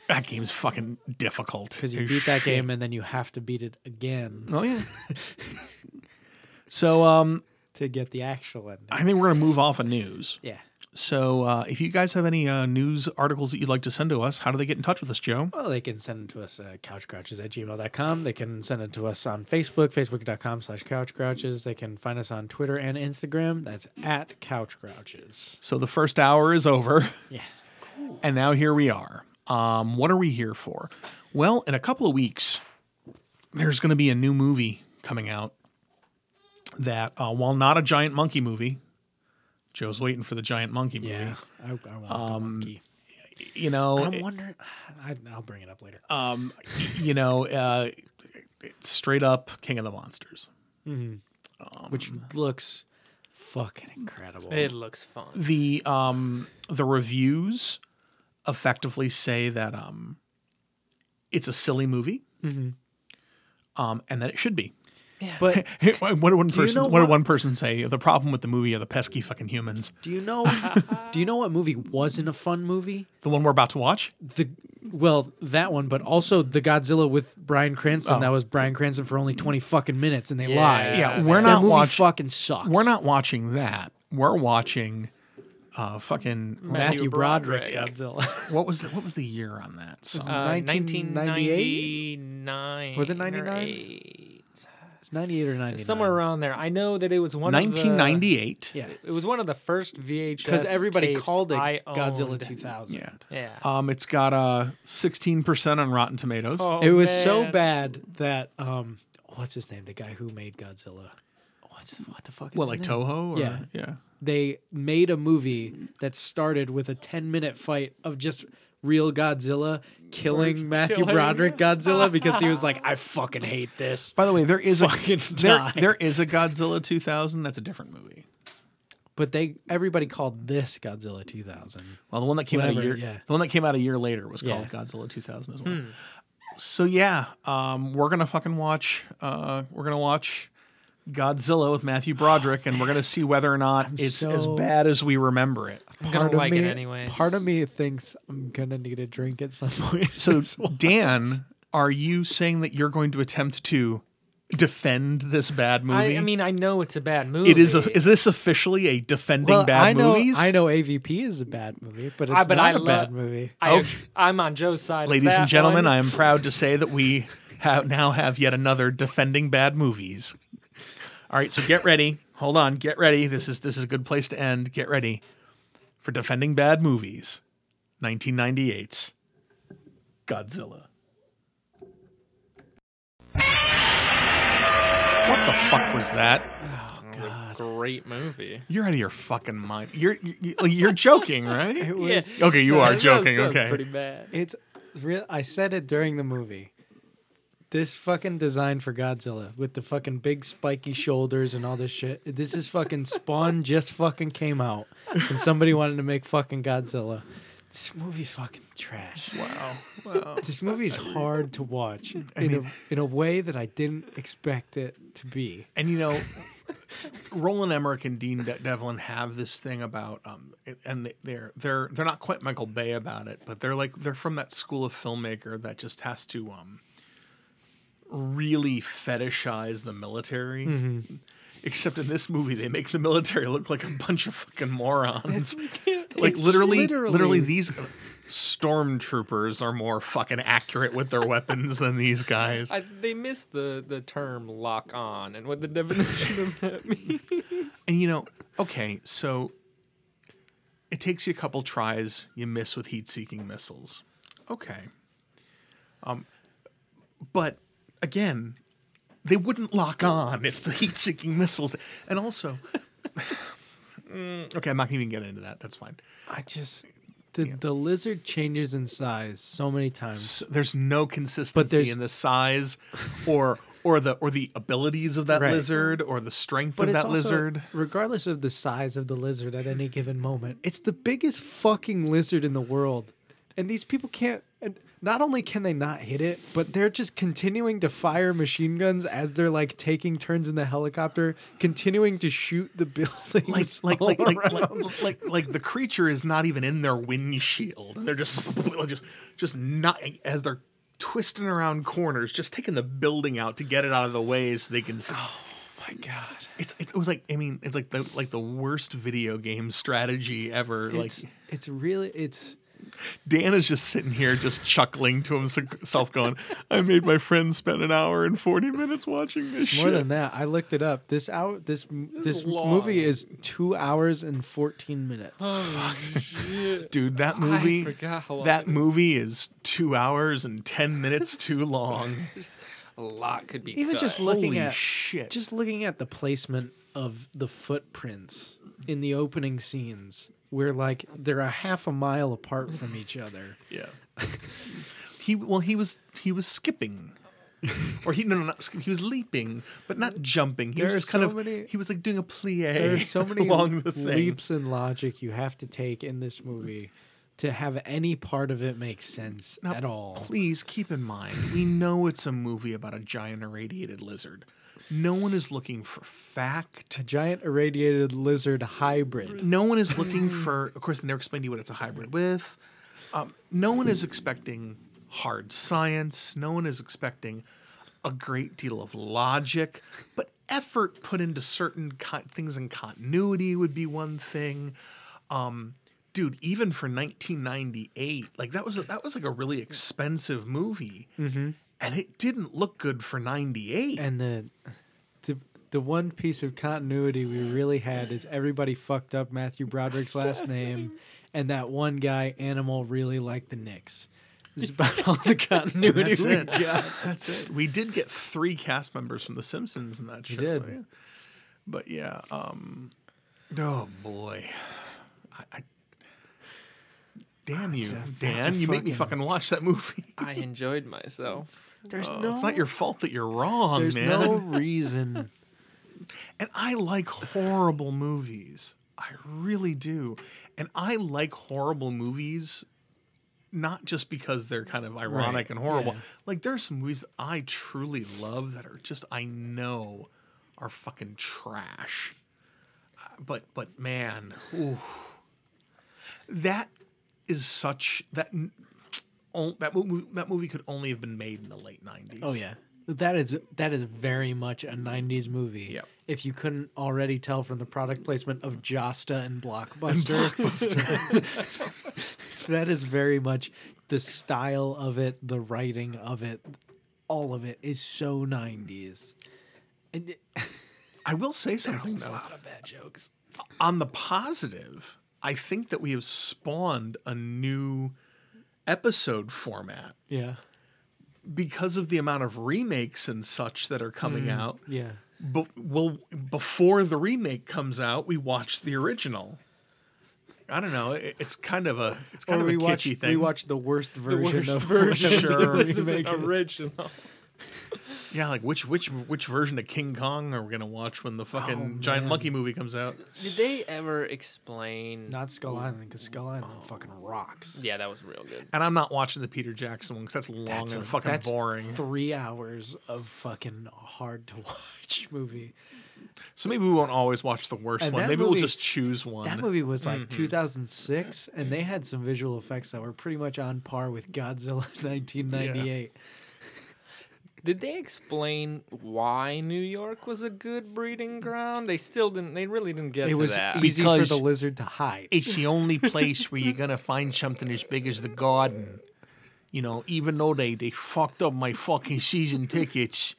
That game's fucking difficult. Because you beat that shit. game and then you have to beat it again Oh yeah. so um, to get the actual ending. I think we're gonna move off of news. Yeah. So uh, if you guys have any uh, news articles that you'd like to send to us, how do they get in touch with us, Joe? Well, they can send it to us at couchgrouchers at gmail.com. They can send it to us on Facebook, facebook.com slash couchgrouchers. They can find us on Twitter and Instagram. That's at couchgrouchers. So the first hour is over. Yeah. Cool. And now here we are. Um, what are we here for? Well, in a couple of weeks, there's going to be a new movie coming out that, uh, while not a giant monkey movie, Joe's waiting for the giant monkey movie. Yeah. I, I want the monkey. You know, I'm wondering. I, I'll bring it up later. um, you know, uh, straight up King of the Monsters. which looks fucking incredible. It looks fun. The um, the reviews effectively say that um, it's a silly movie, um, and that it should be. But what did one Do you person? know What did what- one person say? The problem with the movie are the pesky fucking humans. do you know? do you know what movie wasn't a fun movie? The one we're about to watch. The well, that one, but also the Godzilla with Bryan Cranston. Oh. That was Bryan Cranston for only twenty fucking minutes, and they Yeah. lied. Yeah, we're that not watching. fucking sucks. We're not watching that. We're watching. Uh, fucking Matthew Matthew Broderick, Broderick. Godzilla. what was the, what was the year on that? So, Uh, 1998? 1999. Was it 99? Or it's ninety eight or ninety Somewhere around there. I know that it was one of 1998. Yeah. It was one of the first VHS because everybody tapes called it I Godzilla owned. two thousand. Yeah. Yeah. Um, it's got a 16% on Rotten Tomatoes. Oh, It was so bad that um, what's his name? The guy who made Godzilla. What's what the fuck? Is What, his like name? Toho? Or, Yeah. Yeah. They made a movie that started with a ten minute fight of just real Godzilla killing Matthew killing- Broderick Godzilla because he was like, I fucking hate this. By the way, there is a there, there is a Godzilla 2000. That's a different movie. But they everybody called this Godzilla two thousand. Well, the one that came out a Whatever, year, yeah. the one that came out a year later was called Yeah. Godzilla 2000 as well. So yeah, um, we're gonna fucking watch. Uh, we're gonna watch Godzilla with Matthew Broderick, and we're gonna see whether or not it's as bad as we remember it. I'm gonna like it anyways. Part of me thinks I'm gonna need a drink at some point. So Dan, are you saying that you're going to attempt to defend this bad movie? I, I mean, I know it's a bad movie. it is. A, is this officially a defending well, bad I know, movies? I know AVP is a bad movie, but it's I- but not I a lo- bad movie. I, oh. Okay. I'm on Joe's side. of Ladies and gentlemen, one. I am proud to say that we have now have yet another defending bad movies. All right, so get ready. Hold on, get ready. This is this is a good place to end. Get ready for defending bad movies. 1998's Godzilla. What the fuck was that? Oh, it was great movie. You're out of your fucking mind. You're you're, you're joking, right? It was. Okay, you are That joking. sounds Okay. Pretty bad. It's real. I said it during the movie. This fucking design for Godzilla with the fucking big spiky shoulders and all this shit. This is fucking Spawn just fucking came out, and somebody wanted to make fucking Godzilla. This movie's fucking trash. Wow. Wow. This movie's hard to watch in a in a way that I didn't expect it to be. And you know, Roland Emmerich and Dean De- Devlin have this thing about, um, and they- they're they're they're not quite Michael Bay about it, but they're like they're from that school of filmmaker that just has to um, really fetishize the military. Except in this movie, they make the military look like a bunch of fucking morons. like literally, literally- literally, these stormtroopers are more fucking accurate with their weapons than these guys. I, they missed the, the term lock on and what the definition of that means. And you know, okay, so it takes you a couple tries, you miss with heat seeking missiles. Okay. Um but again, they wouldn't lock on if the heat seeking missiles and also Mm, okay, I'm not even get into that. That's fine. I just the the lizard changes in size so many times. So there's no consistency there's- in the size or or the or the abilities of that Right. lizard or the strength But of that also, lizard. regardless of the size of the lizard at any given moment, it's the biggest fucking lizard in the world. And these people can't. And not only can they not hit it, but they're just continuing to fire machine guns as they're like taking turns in the helicopter, continuing to shoot the buildings. like like all like like, like like like the creature is not even in their windshield and they're just just just not as they're twisting around corners just taking the building out to get it out of the way so they can see. Oh my god. It's, it was like I mean it's like the like the worst video game strategy ever. It's like it's really it's Dan is just sitting here, just chuckling to himself, going, "I made my friend spend an hour and forty minutes watching this more shit." than that. I looked it up. This out this this is long. movie is two hours and fourteen minutes. Dude, that movie, forgot how long that it is. movie is two hours and ten minutes too long. A lot could be Even cut. just looking Holy at shit! just looking at the placement of the footprints in the opening scenes, where like they're a half a mile apart from each other. yeah. he well, he was he was skipping. or he no no not skip, he was leaping but not jumping. He There was just kind so of many- he was like doing a plie There are so many along the thing. leaps in logic you have to take in this movie to have any part of it make sense Now, at all. Please keep in mind, we know it's a movie about a giant irradiated lizard. No one is looking for fact. A giant irradiated lizard hybrid. No one is looking for. Of course, they never explain to you what it's a hybrid with. Um, no one is expecting hard science. No one is expecting a great deal of logic, but effort put into certain things in continuity would be one thing. Um, dude, even for 1998, like that was a, that was like a really expensive movie, and it didn't look good for 98. And the the the one piece of continuity we really had is everybody fucked up Matthew Broderick's last name, and that one guy, Animal, really liked the Knicks. This is about all the continuity That's we it. got. That's it. We did get three cast members from The Simpsons in that show. did. yeah. But yeah, um, oh boy, I, I damn you, a- Dan! a You make me fucking- fucking watch that movie. I enjoyed myself. There's Oh, no. it's not your fault that you're wrong, There's man. There's no reason. And I like horrible movies. I really do. And I like horrible movies not just because they're kind of ironic Right, and horrible. yeah. Like there's some movies that I truly love that are just I know are fucking trash. Uh, But but man, ooh, that is such that that movie that movie could only have been made in the late 90s. Oh yeah. That is that is very much a '90s movie. Yep. If you couldn't already tell from the product placement of Josta and Blockbuster, that is very much the style of it, the writing of it, all of it is so '90s. And it- I will say something A lot of bad jokes. on the positive, I think that we have spawned a new episode format yeah, because of the amount of remakes and such that are coming mm, out. yeah. But well, before the remake comes out, we watch the original. I don't know. it- It's kind of a it's kind Or of we a watch kitschy thing. we watch the worst version worst of version. whatever the This is remake is. original. Yeah, like which which which version of King Kong are we gonna watch when the fucking Oh, giant man. monkey movie comes out? Did they ever explain? Not Skull Island because Skull Island oh. fucking rocks. yeah, that was real good. And I'm not watching the Peter Jackson one because that's long That's and a- fucking that's boring. Three hours of fucking hard to watch movie. So maybe we won't always watch the worst And one. that Maybe movie- we'll just choose one. That movie was like mm-hmm. 2006, and they had some visual effects that were pretty much on par with Godzilla 1998. Did they explain why New York was a good breeding ground? They still didn't. They really didn't get It to was that. easy for the lizard to hide. it's the only place where you're gonna find something as big as the garden. You know, even though they they fucked up my fucking season tickets.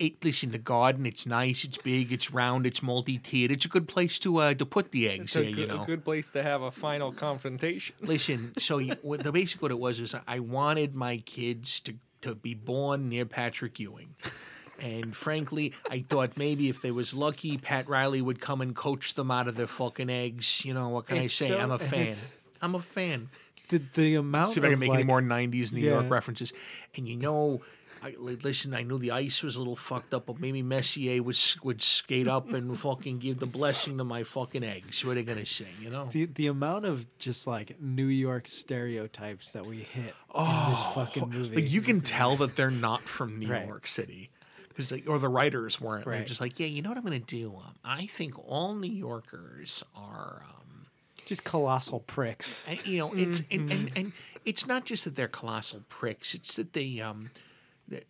It, listen, the garden, it's nice, it's big, it's round, it's multi-tiered. It's a good place to uh to put the eggs It's a here, you good, know. a good place to have a final confrontation. Listen, so you, what the basic what it was is I wanted my kids to to be born near Patrick Ewing. And frankly, I thought maybe if they was lucky, Pat Riley would come and coach them out of their fucking eggs. You know what can It's I say? so- I'm a fan. it's- I'm a fan. The, the amount See if I can make like, any more '90s New York yeah. references. And you know, I listen. I knew the ice was a little fucked up, but maybe Messier would would skate up and fucking give the blessing to my fucking eggs. What are they gonna say? You know? the, the amount of just like New York stereotypes that we hit in this fucking movie. Like you can tell that they're not from New Right. York City, because like, or the writers weren't. They're just like, yeah, you know what I'm gonna do? Um, I think all New Yorkers are. Um, just colossal pricks. and, you know, it's and, and and it's not just that they're colossal pricks. It's that they um,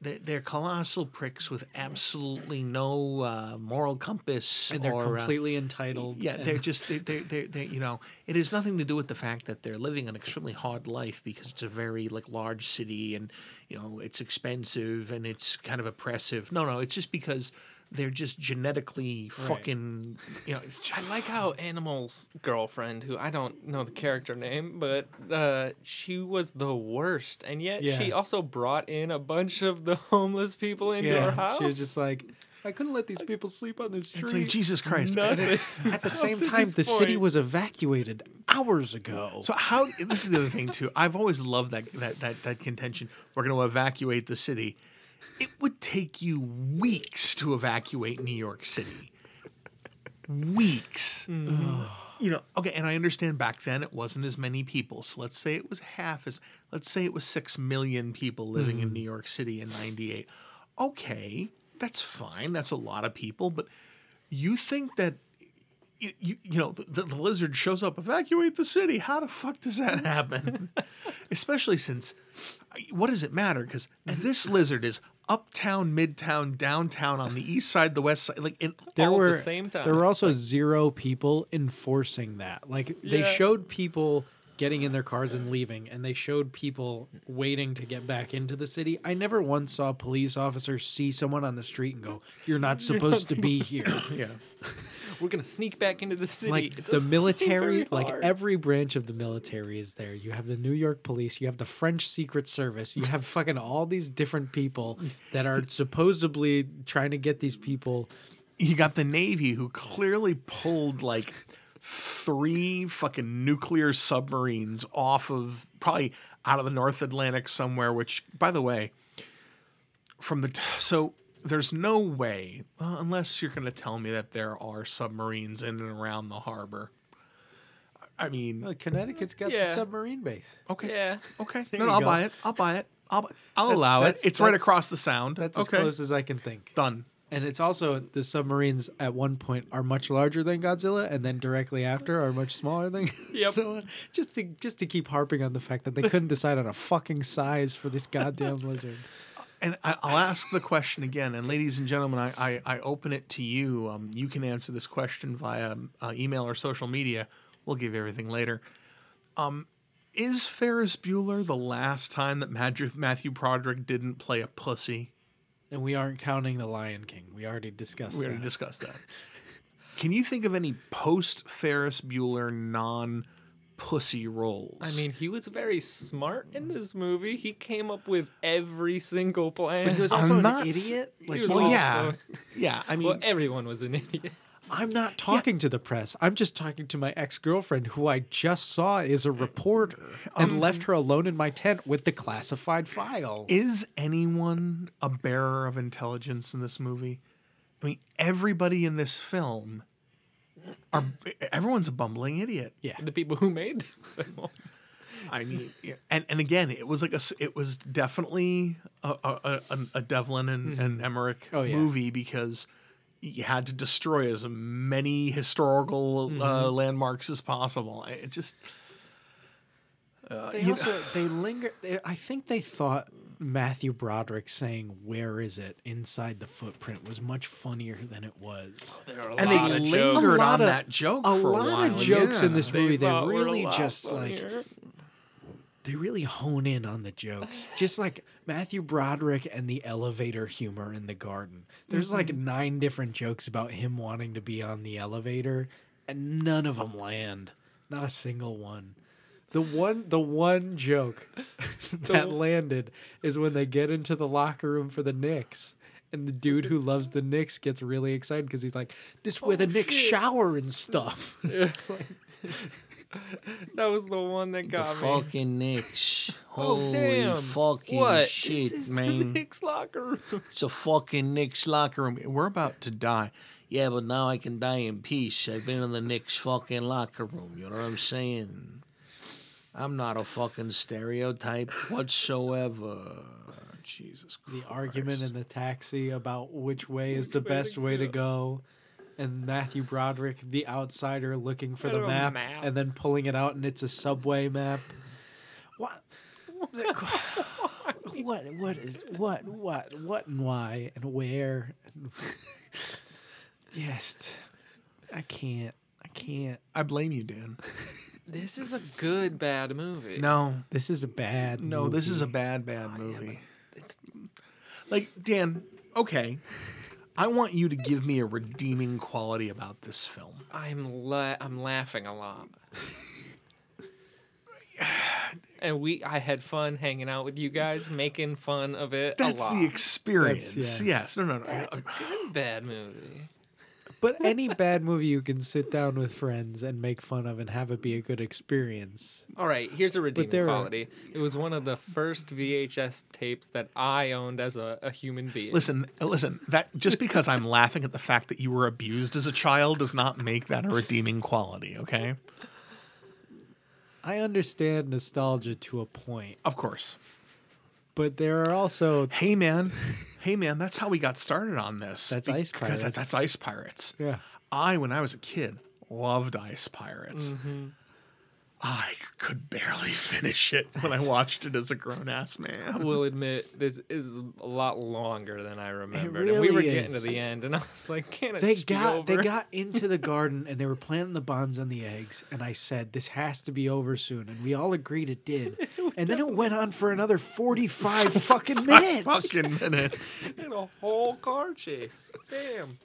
they're colossal pricks with absolutely no uh, moral compass, and they're or, uh, completely entitled. yeah, they're just they're, they're, they they you know it has nothing to do with the fact that they're living an extremely hard life because it's a very like large city and you know it's expensive and it's kind of oppressive. No, no, it's just because they're just genetically fucking you know. I like how Animal's girlfriend, who I don't know the character name, but uh, she was the worst, and yet she also brought in a bunch of the homeless people into her house. she was just like, I couldn't let these people sleep on the street. it's like Jesus Christ. Nothing. At the same time, the city was evacuated hours ago. So how this is the other thing too. I've always loved that that that, that contention. We're going to evacuate the city. It would take you weeks to evacuate New York City. Weeks. Mm-hmm. You know, okay, and I understand back then it wasn't as many people. So let's say it was half as let's say it was 6 million people living in mm. New York City in 98. Okay, that's fine. That's a lot of people, but you think that you, you, you know the, the lizard shows up evacuate the city how the fuck does that happen especially since what does it matter because mm-hmm. this lizard is uptown midtown downtown on the east side the west side like in there were the same time. there were also zero people enforcing that. Like they Yeah. showed people getting in their cars and leaving, and they showed people waiting to get back into the city. I never once saw a police officer see someone on the street and go, "You're not supposed to be here." yeah We're gonna sneak back into the city. like the military like every branch of the military is there you have the new york police you have the french secret service you have fucking all these different people that are supposedly trying to get these people you got the navy who clearly pulled like three fucking nuclear submarines off of probably out of the north atlantic somewhere which by the way from the t- so there's no way uh, unless you're going to tell me that there are submarines in and around the harbor. I mean well, connecticut's got the submarine base. Okay. Yeah. okay. There no, no, i'll go. buy it. I'll buy it. I'll, I'll That's- allow it. it's right across the sound. that's as okay. close as i can think. Done and it's also the submarines at one point are much larger than Godzilla, and then directly after are much smaller than Yep. Godzilla. Just to just to keep harping on the fact that they couldn't decide on a fucking size for this goddamn lizard. And I, I'll ask the question again. And ladies and gentlemen, I, I, I open it to you. Um, you can answer this question via uh, email or social media. We'll give you everything later. Um, is Ferris Bueller the last time that Matthew, Matthew Broderick didn't play a pussy? And we aren't counting the Lion King. We already discussed We already that. discussed that. Can you think of any post Ferris Bueller non pussy roles? I mean, he was very smart in this movie. He came up with every single plan. he was I'm also an not s- idiot. Like, He was well, also- yeah, yeah. I mean, well, everyone was an idiot. I'm not talking to the press. I'm just talking to my ex girlfriend, who I just saw is a reporter, and um, left her alone in my tent with the classified files. Is anyone a bearer of intelligence in this movie? I mean, everybody in this film are everyone's a bumbling idiot. yeah, The people who made the film. I mean, and and again, it was like a it was definitely a a, a, a Devlin and, mm-hmm. and Emmerich Oh, yeah. movie because you had to destroy as many historical uh, landmarks as possible. It just they also they linger. They, I think they thought Matthew Broderick saying "Where is it?" inside the footprint was much funnier than it was. There are a and lot they of lingered jokes. A lot on of- that joke for A for lot a while. of jokes in yeah. this movie, they, thought really lot just like funnier. They really hone in on the jokes. Just like Matthew Broderick and the elevator humor in the garden. There's like mm-hmm. nine different jokes about him wanting to be on the elevator, and none of them land. Not a single one. The one, the one joke that landed is when they get into the locker room for the Knicks. And the dude who loves the Knicks gets really excited because he's like, "This is where the oh, Knicks shower and stuff." It's like, That was the one that The got me. fucking Knicks. Oh, damn. fucking What? shit, this is man. the Knicks locker room. It's a fucking Knicks locker room. We're about to die. Yeah, but now I can die in peace. I've been in the Knicks fucking locker room. You know what I'm saying? I'm not a fucking stereotype whatsoever. Jesus Christ. the argument in the taxi about which way is the way to best way to go. Go. And Matthew Broderick, the outsider, looking for the map, map. and then pulling it out, and it's a subway map. What? what what is what what what and why and where and just I can't I can't. I blame you, Dan. This is a good bad movie. No, This is a bad. no, this is a movie. bad, bad oh, movie. It's, Like Dan, okay. I want you to give me a redeeming quality about this film. I'm la- I'm laughing a lot. and we I had fun hanging out with you guys, making fun of it That's a lot. the experience. That's- yeah. Yes. No, no, no. It's a good bad movie. But any bad movie you can sit down with friends and make fun of and have it be a good experience. All right, here's a redeeming there are- quality. It was one of the first VHS tapes that I owned as a, a human being. Listen, listen. That just because I'm laughing at the fact that you were abused as a child does not make that a redeeming quality. Okay. I understand nostalgia to a point, Of course. But there are also Hey man, hey man. That's how we got started on this. That's Ice because that- Pirates. that's Ice Pirates. yeah. I, when I was a kid, loved Ice Pirates. Mm-hmm. I could barely finish it when I watched it as a grown ass man. I will admit this is a lot longer than I remembered. and we really were getting to the end, and I was like, "Can it They just be got they got into the garden and they were planting the bombs on the eggs and I said this has to be over soon and we all agreed it did. and then it went on for another 45 fucking minutes. Fucking minutes. in a whole car chase. Damn.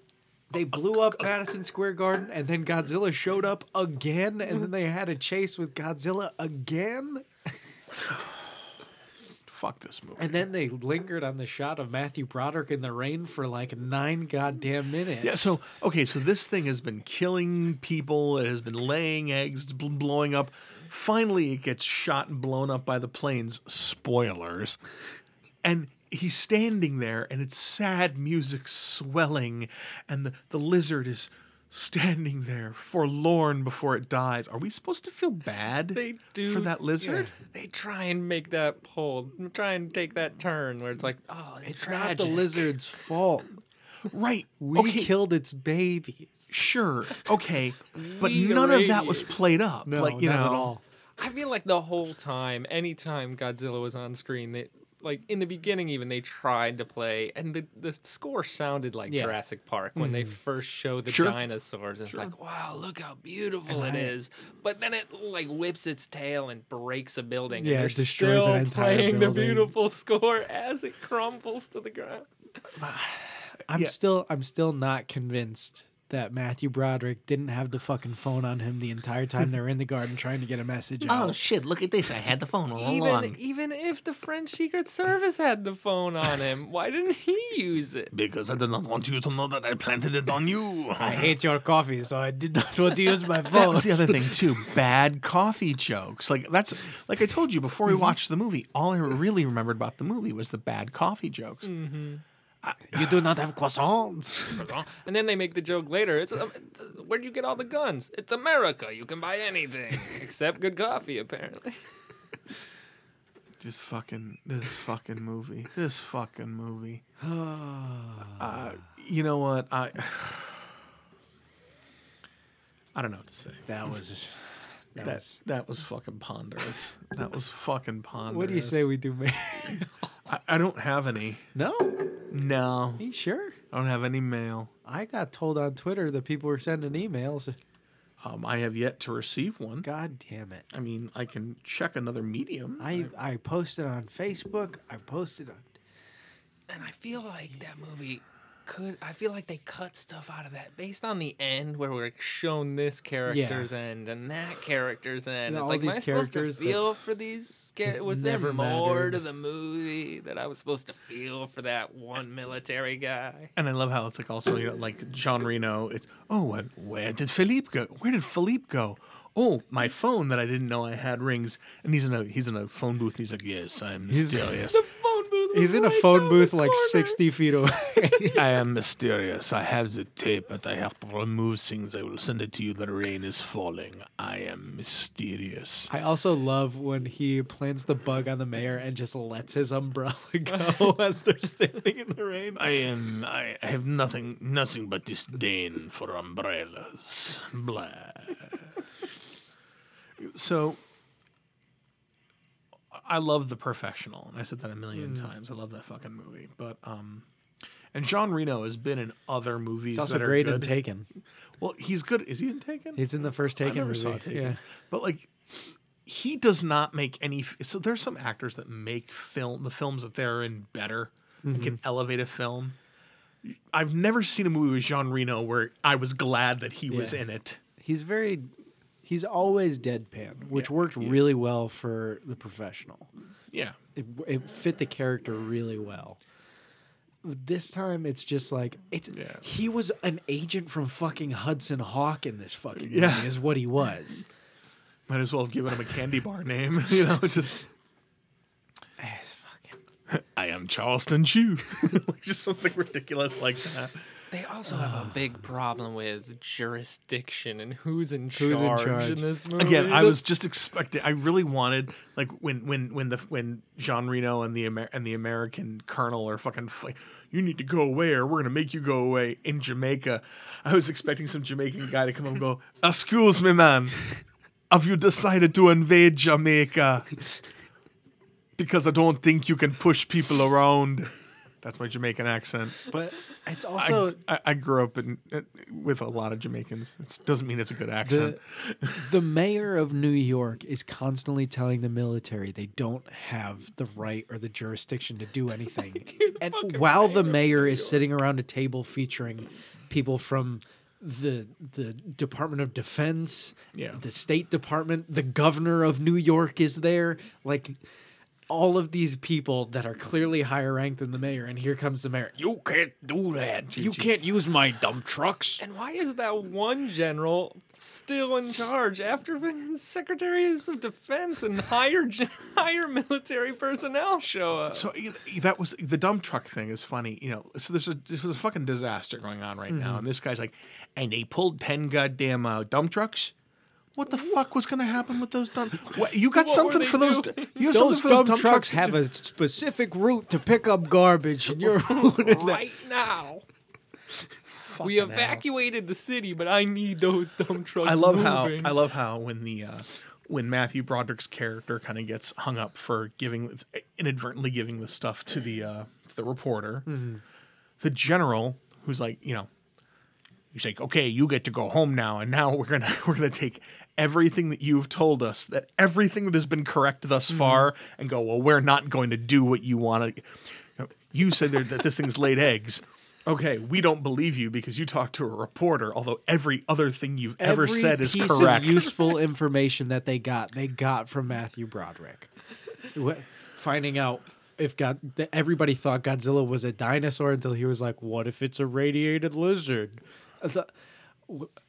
They blew up Madison Square Garden and then Godzilla showed up again and then they had a chase with Godzilla again Fuck this movie. and then they lingered on the shot of Matthew Broderick in the rain for like 9 goddamn minutes. Yeah, so okay, so this thing has been killing people. It has been laying eggs, it's bl- blowing up. Finally, it gets shot and blown up by the planes. Spoilers. And he's standing there, and it's sad music swelling, and the, the lizard is standing there, forlorn before it dies. Are we supposed to feel bad They do for that lizard? They try and make that pull, try and take that turn where it's like, oh, it's, it's tragic. not the lizard's fault. Right. We okay. killed its babies. Sure. Okay. But none of that was played up. No, like, you not know, at all. I feel like the whole time, anytime Godzilla was on screen, they like in the beginning even they tried to play, and the the score sounded like Yeah. Jurassic Park when they mm-hmm. first showed the Sure. dinosaurs. It's like, wow, look how beautiful it I- is. But then it like whips its tail and breaks a building. Yeah, and it they're destroys still an entire playing building. the beautiful score as it crumbles to the ground. I'm Yeah. still I'm still not convinced that Matthew Broderick didn't have the fucking phone on him the entire time they were in the garden trying to get a message oh, out. Oh shit! Look at this. I had the phone all Even along. even if the French Secret Service had the phone on him, why didn't he use it? Because I did not want you to know that I planted it on you. I hate your coffee, so I did not want to use my That phone. was the other thing too. Bad coffee jokes. Like that's like I told you before we watched the movie. All I really remembered about the movie was the bad coffee jokes. Mm-hmm. You do not have croissants. And then they make the joke later. It's, um, it's where do you get all the guns? It's America. You can buy anything except good coffee, apparently. Just fucking this fucking movie. This fucking movie. uh, you know what? I I don't know what to say. That was that, That was. that was fucking ponderous. That was fucking ponderous. What do you say we do? I, I don't have any. no, No, Are you sure? I don't have any mail. I got told on Twitter that people were sending emails. Um, I have yet to receive one. God damn it! I mean, I can check another medium. I I posted on Facebook. I posted on. And I feel like that movie could. I feel like they cut stuff out of that based on the end where we're shown this character's end and that character's end. Yeah, it's all like, am I these supposed to characters that feel for these? Char- was there more mattered. to the movie that I was supposed to feel for that one military guy? and I love how it's like also you know like Jean Reno. It's oh, and where did Philippe go? Where did Philippe go? Oh, my phone that I didn't know I had rings, and he's in a he's in a phone booth. And he's like, yes, I'm mysterious. Phone booth. He's in a phone booth like sixty feet away. I am mysterious. I have the tape, but I have to remove things. I will send it to you. The rain is falling. I am mysterious. I also love when he plants the bug on the mayor and just lets his umbrella go as they're standing in the rain. I am. I I have nothing, nothing but disdain for umbrellas. Blah. so, I love The Professional, and I said that a million times. I love that fucking movie. But um, and Jean Reno has been in other movies He's also that are great good. in Taken. Well, he's good. Is he in Taken? He's in the first Taken I never movie. saw Taken. Yeah. But like, he does not make any. So there's some actors that make film the films that they're in better, Mm-hmm. can elevate a film. I've never seen a movie with Jean Reno where I was glad that he was in it. He's very he's always deadpan, which Yeah, worked yeah. really well for the professional. Yeah. It, it fit the character really well. This time it's just like it's Yeah. he was an agent from fucking Hudson Hawk in this fucking movie Yeah. is what he was. Might as well have given him a candy bar name, you know, just I am Charleston Chew. like just something ridiculous like that. They also have a ah. big problem with jurisdiction and who's in Who's in charge in, charge. this movie. Again, I was just expecting. I really wanted like when when when the when Jean Reno and the Amer- and the American Colonel are fucking like, you need to go away or we're gonna make you go away in Jamaica. I was expecting some Jamaican guy to come up and go, "Excuse me, man, have you decided to invade Jamaica? Because I don't think you can push people around." That's my Jamaican accent. but it's also I, I grew up in, uh, with a lot of Jamaicans. It doesn't mean it's a good accent. the, the mayor of New York is constantly telling the military they don't have the right or the jurisdiction to do anything. and while the mayor is sitting around a table featuring people from the the Department of Defense, Yeah. the State Department, the governor of New York is there, like all of these people that are clearly higher ranked than the mayor, and here comes the mayor. You can't do that. You can't use my dump trucks. And why is that one general still in charge after being secretaries of defense and higher higher military personnel show up? So that was the dump truck thing is funny, you know. So there's a there's a fucking disaster going on right Mm-hmm. now, and this guy's like, and they pulled ten goddamn uh, dump trucks. What the fuck was going to happen with those dump? What, you got What something for those? doing? You have Those something for those dump trucks to have do? a specific route to pick up garbage, and you're ruining that. right now. We Fucking hell. evacuated the city, but I need those dump trucks. I love moving. how I love how when the uh, when Matthew Broderick's character kind of gets hung up for giving inadvertently giving the stuff to the uh, the reporter, the general who's like you know he's like okay you get to go home now and now we're gonna we're gonna take everything that you've told us that everything that has been correct thus mm-hmm. far and go well we're not going to do what you want to you said that this thing's laid eggs okay we don't believe you because you talked to a reporter although every other thing you've ever said is correct useful information that they got, they got from Matthew Broderick. Finding out if God, everybody thought Godzilla was a dinosaur until he was like, "What if it's a radiated lizard?"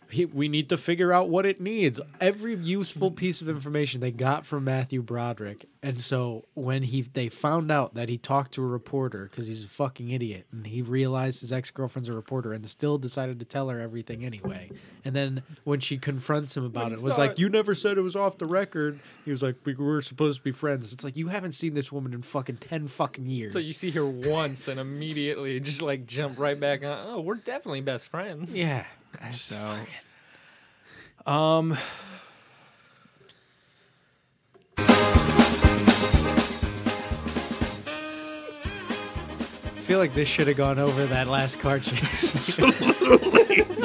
I thought- w- he, we need to figure out what it needs. Every useful piece of information they got from Matthew Broderick, and so when he they found out that he talked to a reporter because he's a fucking idiot, and he realized his ex girlfriend's a reporter, and still decided to tell her everything anyway. And then when she confronts him about When it, was like, it- "You never said it was off the record." He was like, "We were supposed to be friends." It's like you haven't seen this woman in fucking ten fucking years. So you see her once and immediately just like jump right back on. Oh, we're definitely best friends. yeah. So um I feel like this should have gone over that last car chase. Absolutely.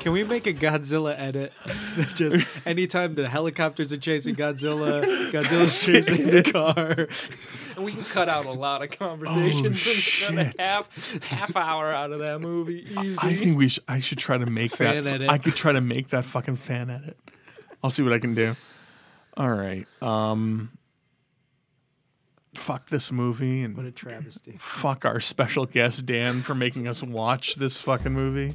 Can we make a Godzilla edit? Just anytime the helicopters are chasing Godzilla, Godzilla's chasing the car. And we can cut out a lot of conversations and cut shit. a half half hour out of that movie easy. I think we sh- I should try to make Fan that edit. I could try to make that fucking fan edit. I'll see what I can do. All right. Um fuck this movie and What a travesty. fuck our special guest Dan for making us watch this fucking movie.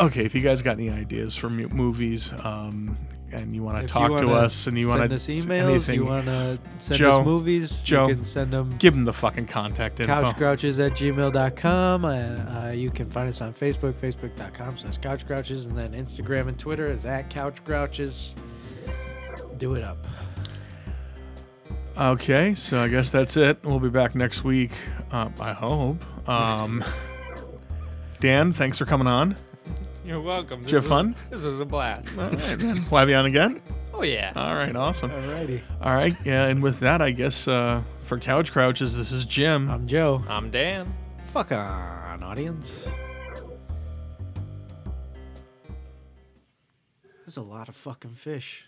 Okay, if you guys got any ideas for movies, um, and you want to talk to us, and you want to send us emails, you want to send Joe, us movies, Joe, you can send them give them the fucking contact info. couchgrouchers at gmail.com. Uh, uh, you can find us on Facebook, facebook.com slash couchgrouchers, and then Instagram and Twitter is at couchgrouchers. Do it up. Okay, so I guess that's it. We'll be back next week. Um, I hope. Um, Dan, thanks for coming on. You're welcome. This Did you have was- fun? This was a blast. All right, man. We'll have you on again. Oh yeah. All right, awesome. Alrighty. All right, yeah, and with that, I guess uh, for Couch Grouchers, this is Jim. I'm Joe. I'm Dan. Fuck on, audience. There's a lot of fucking fish.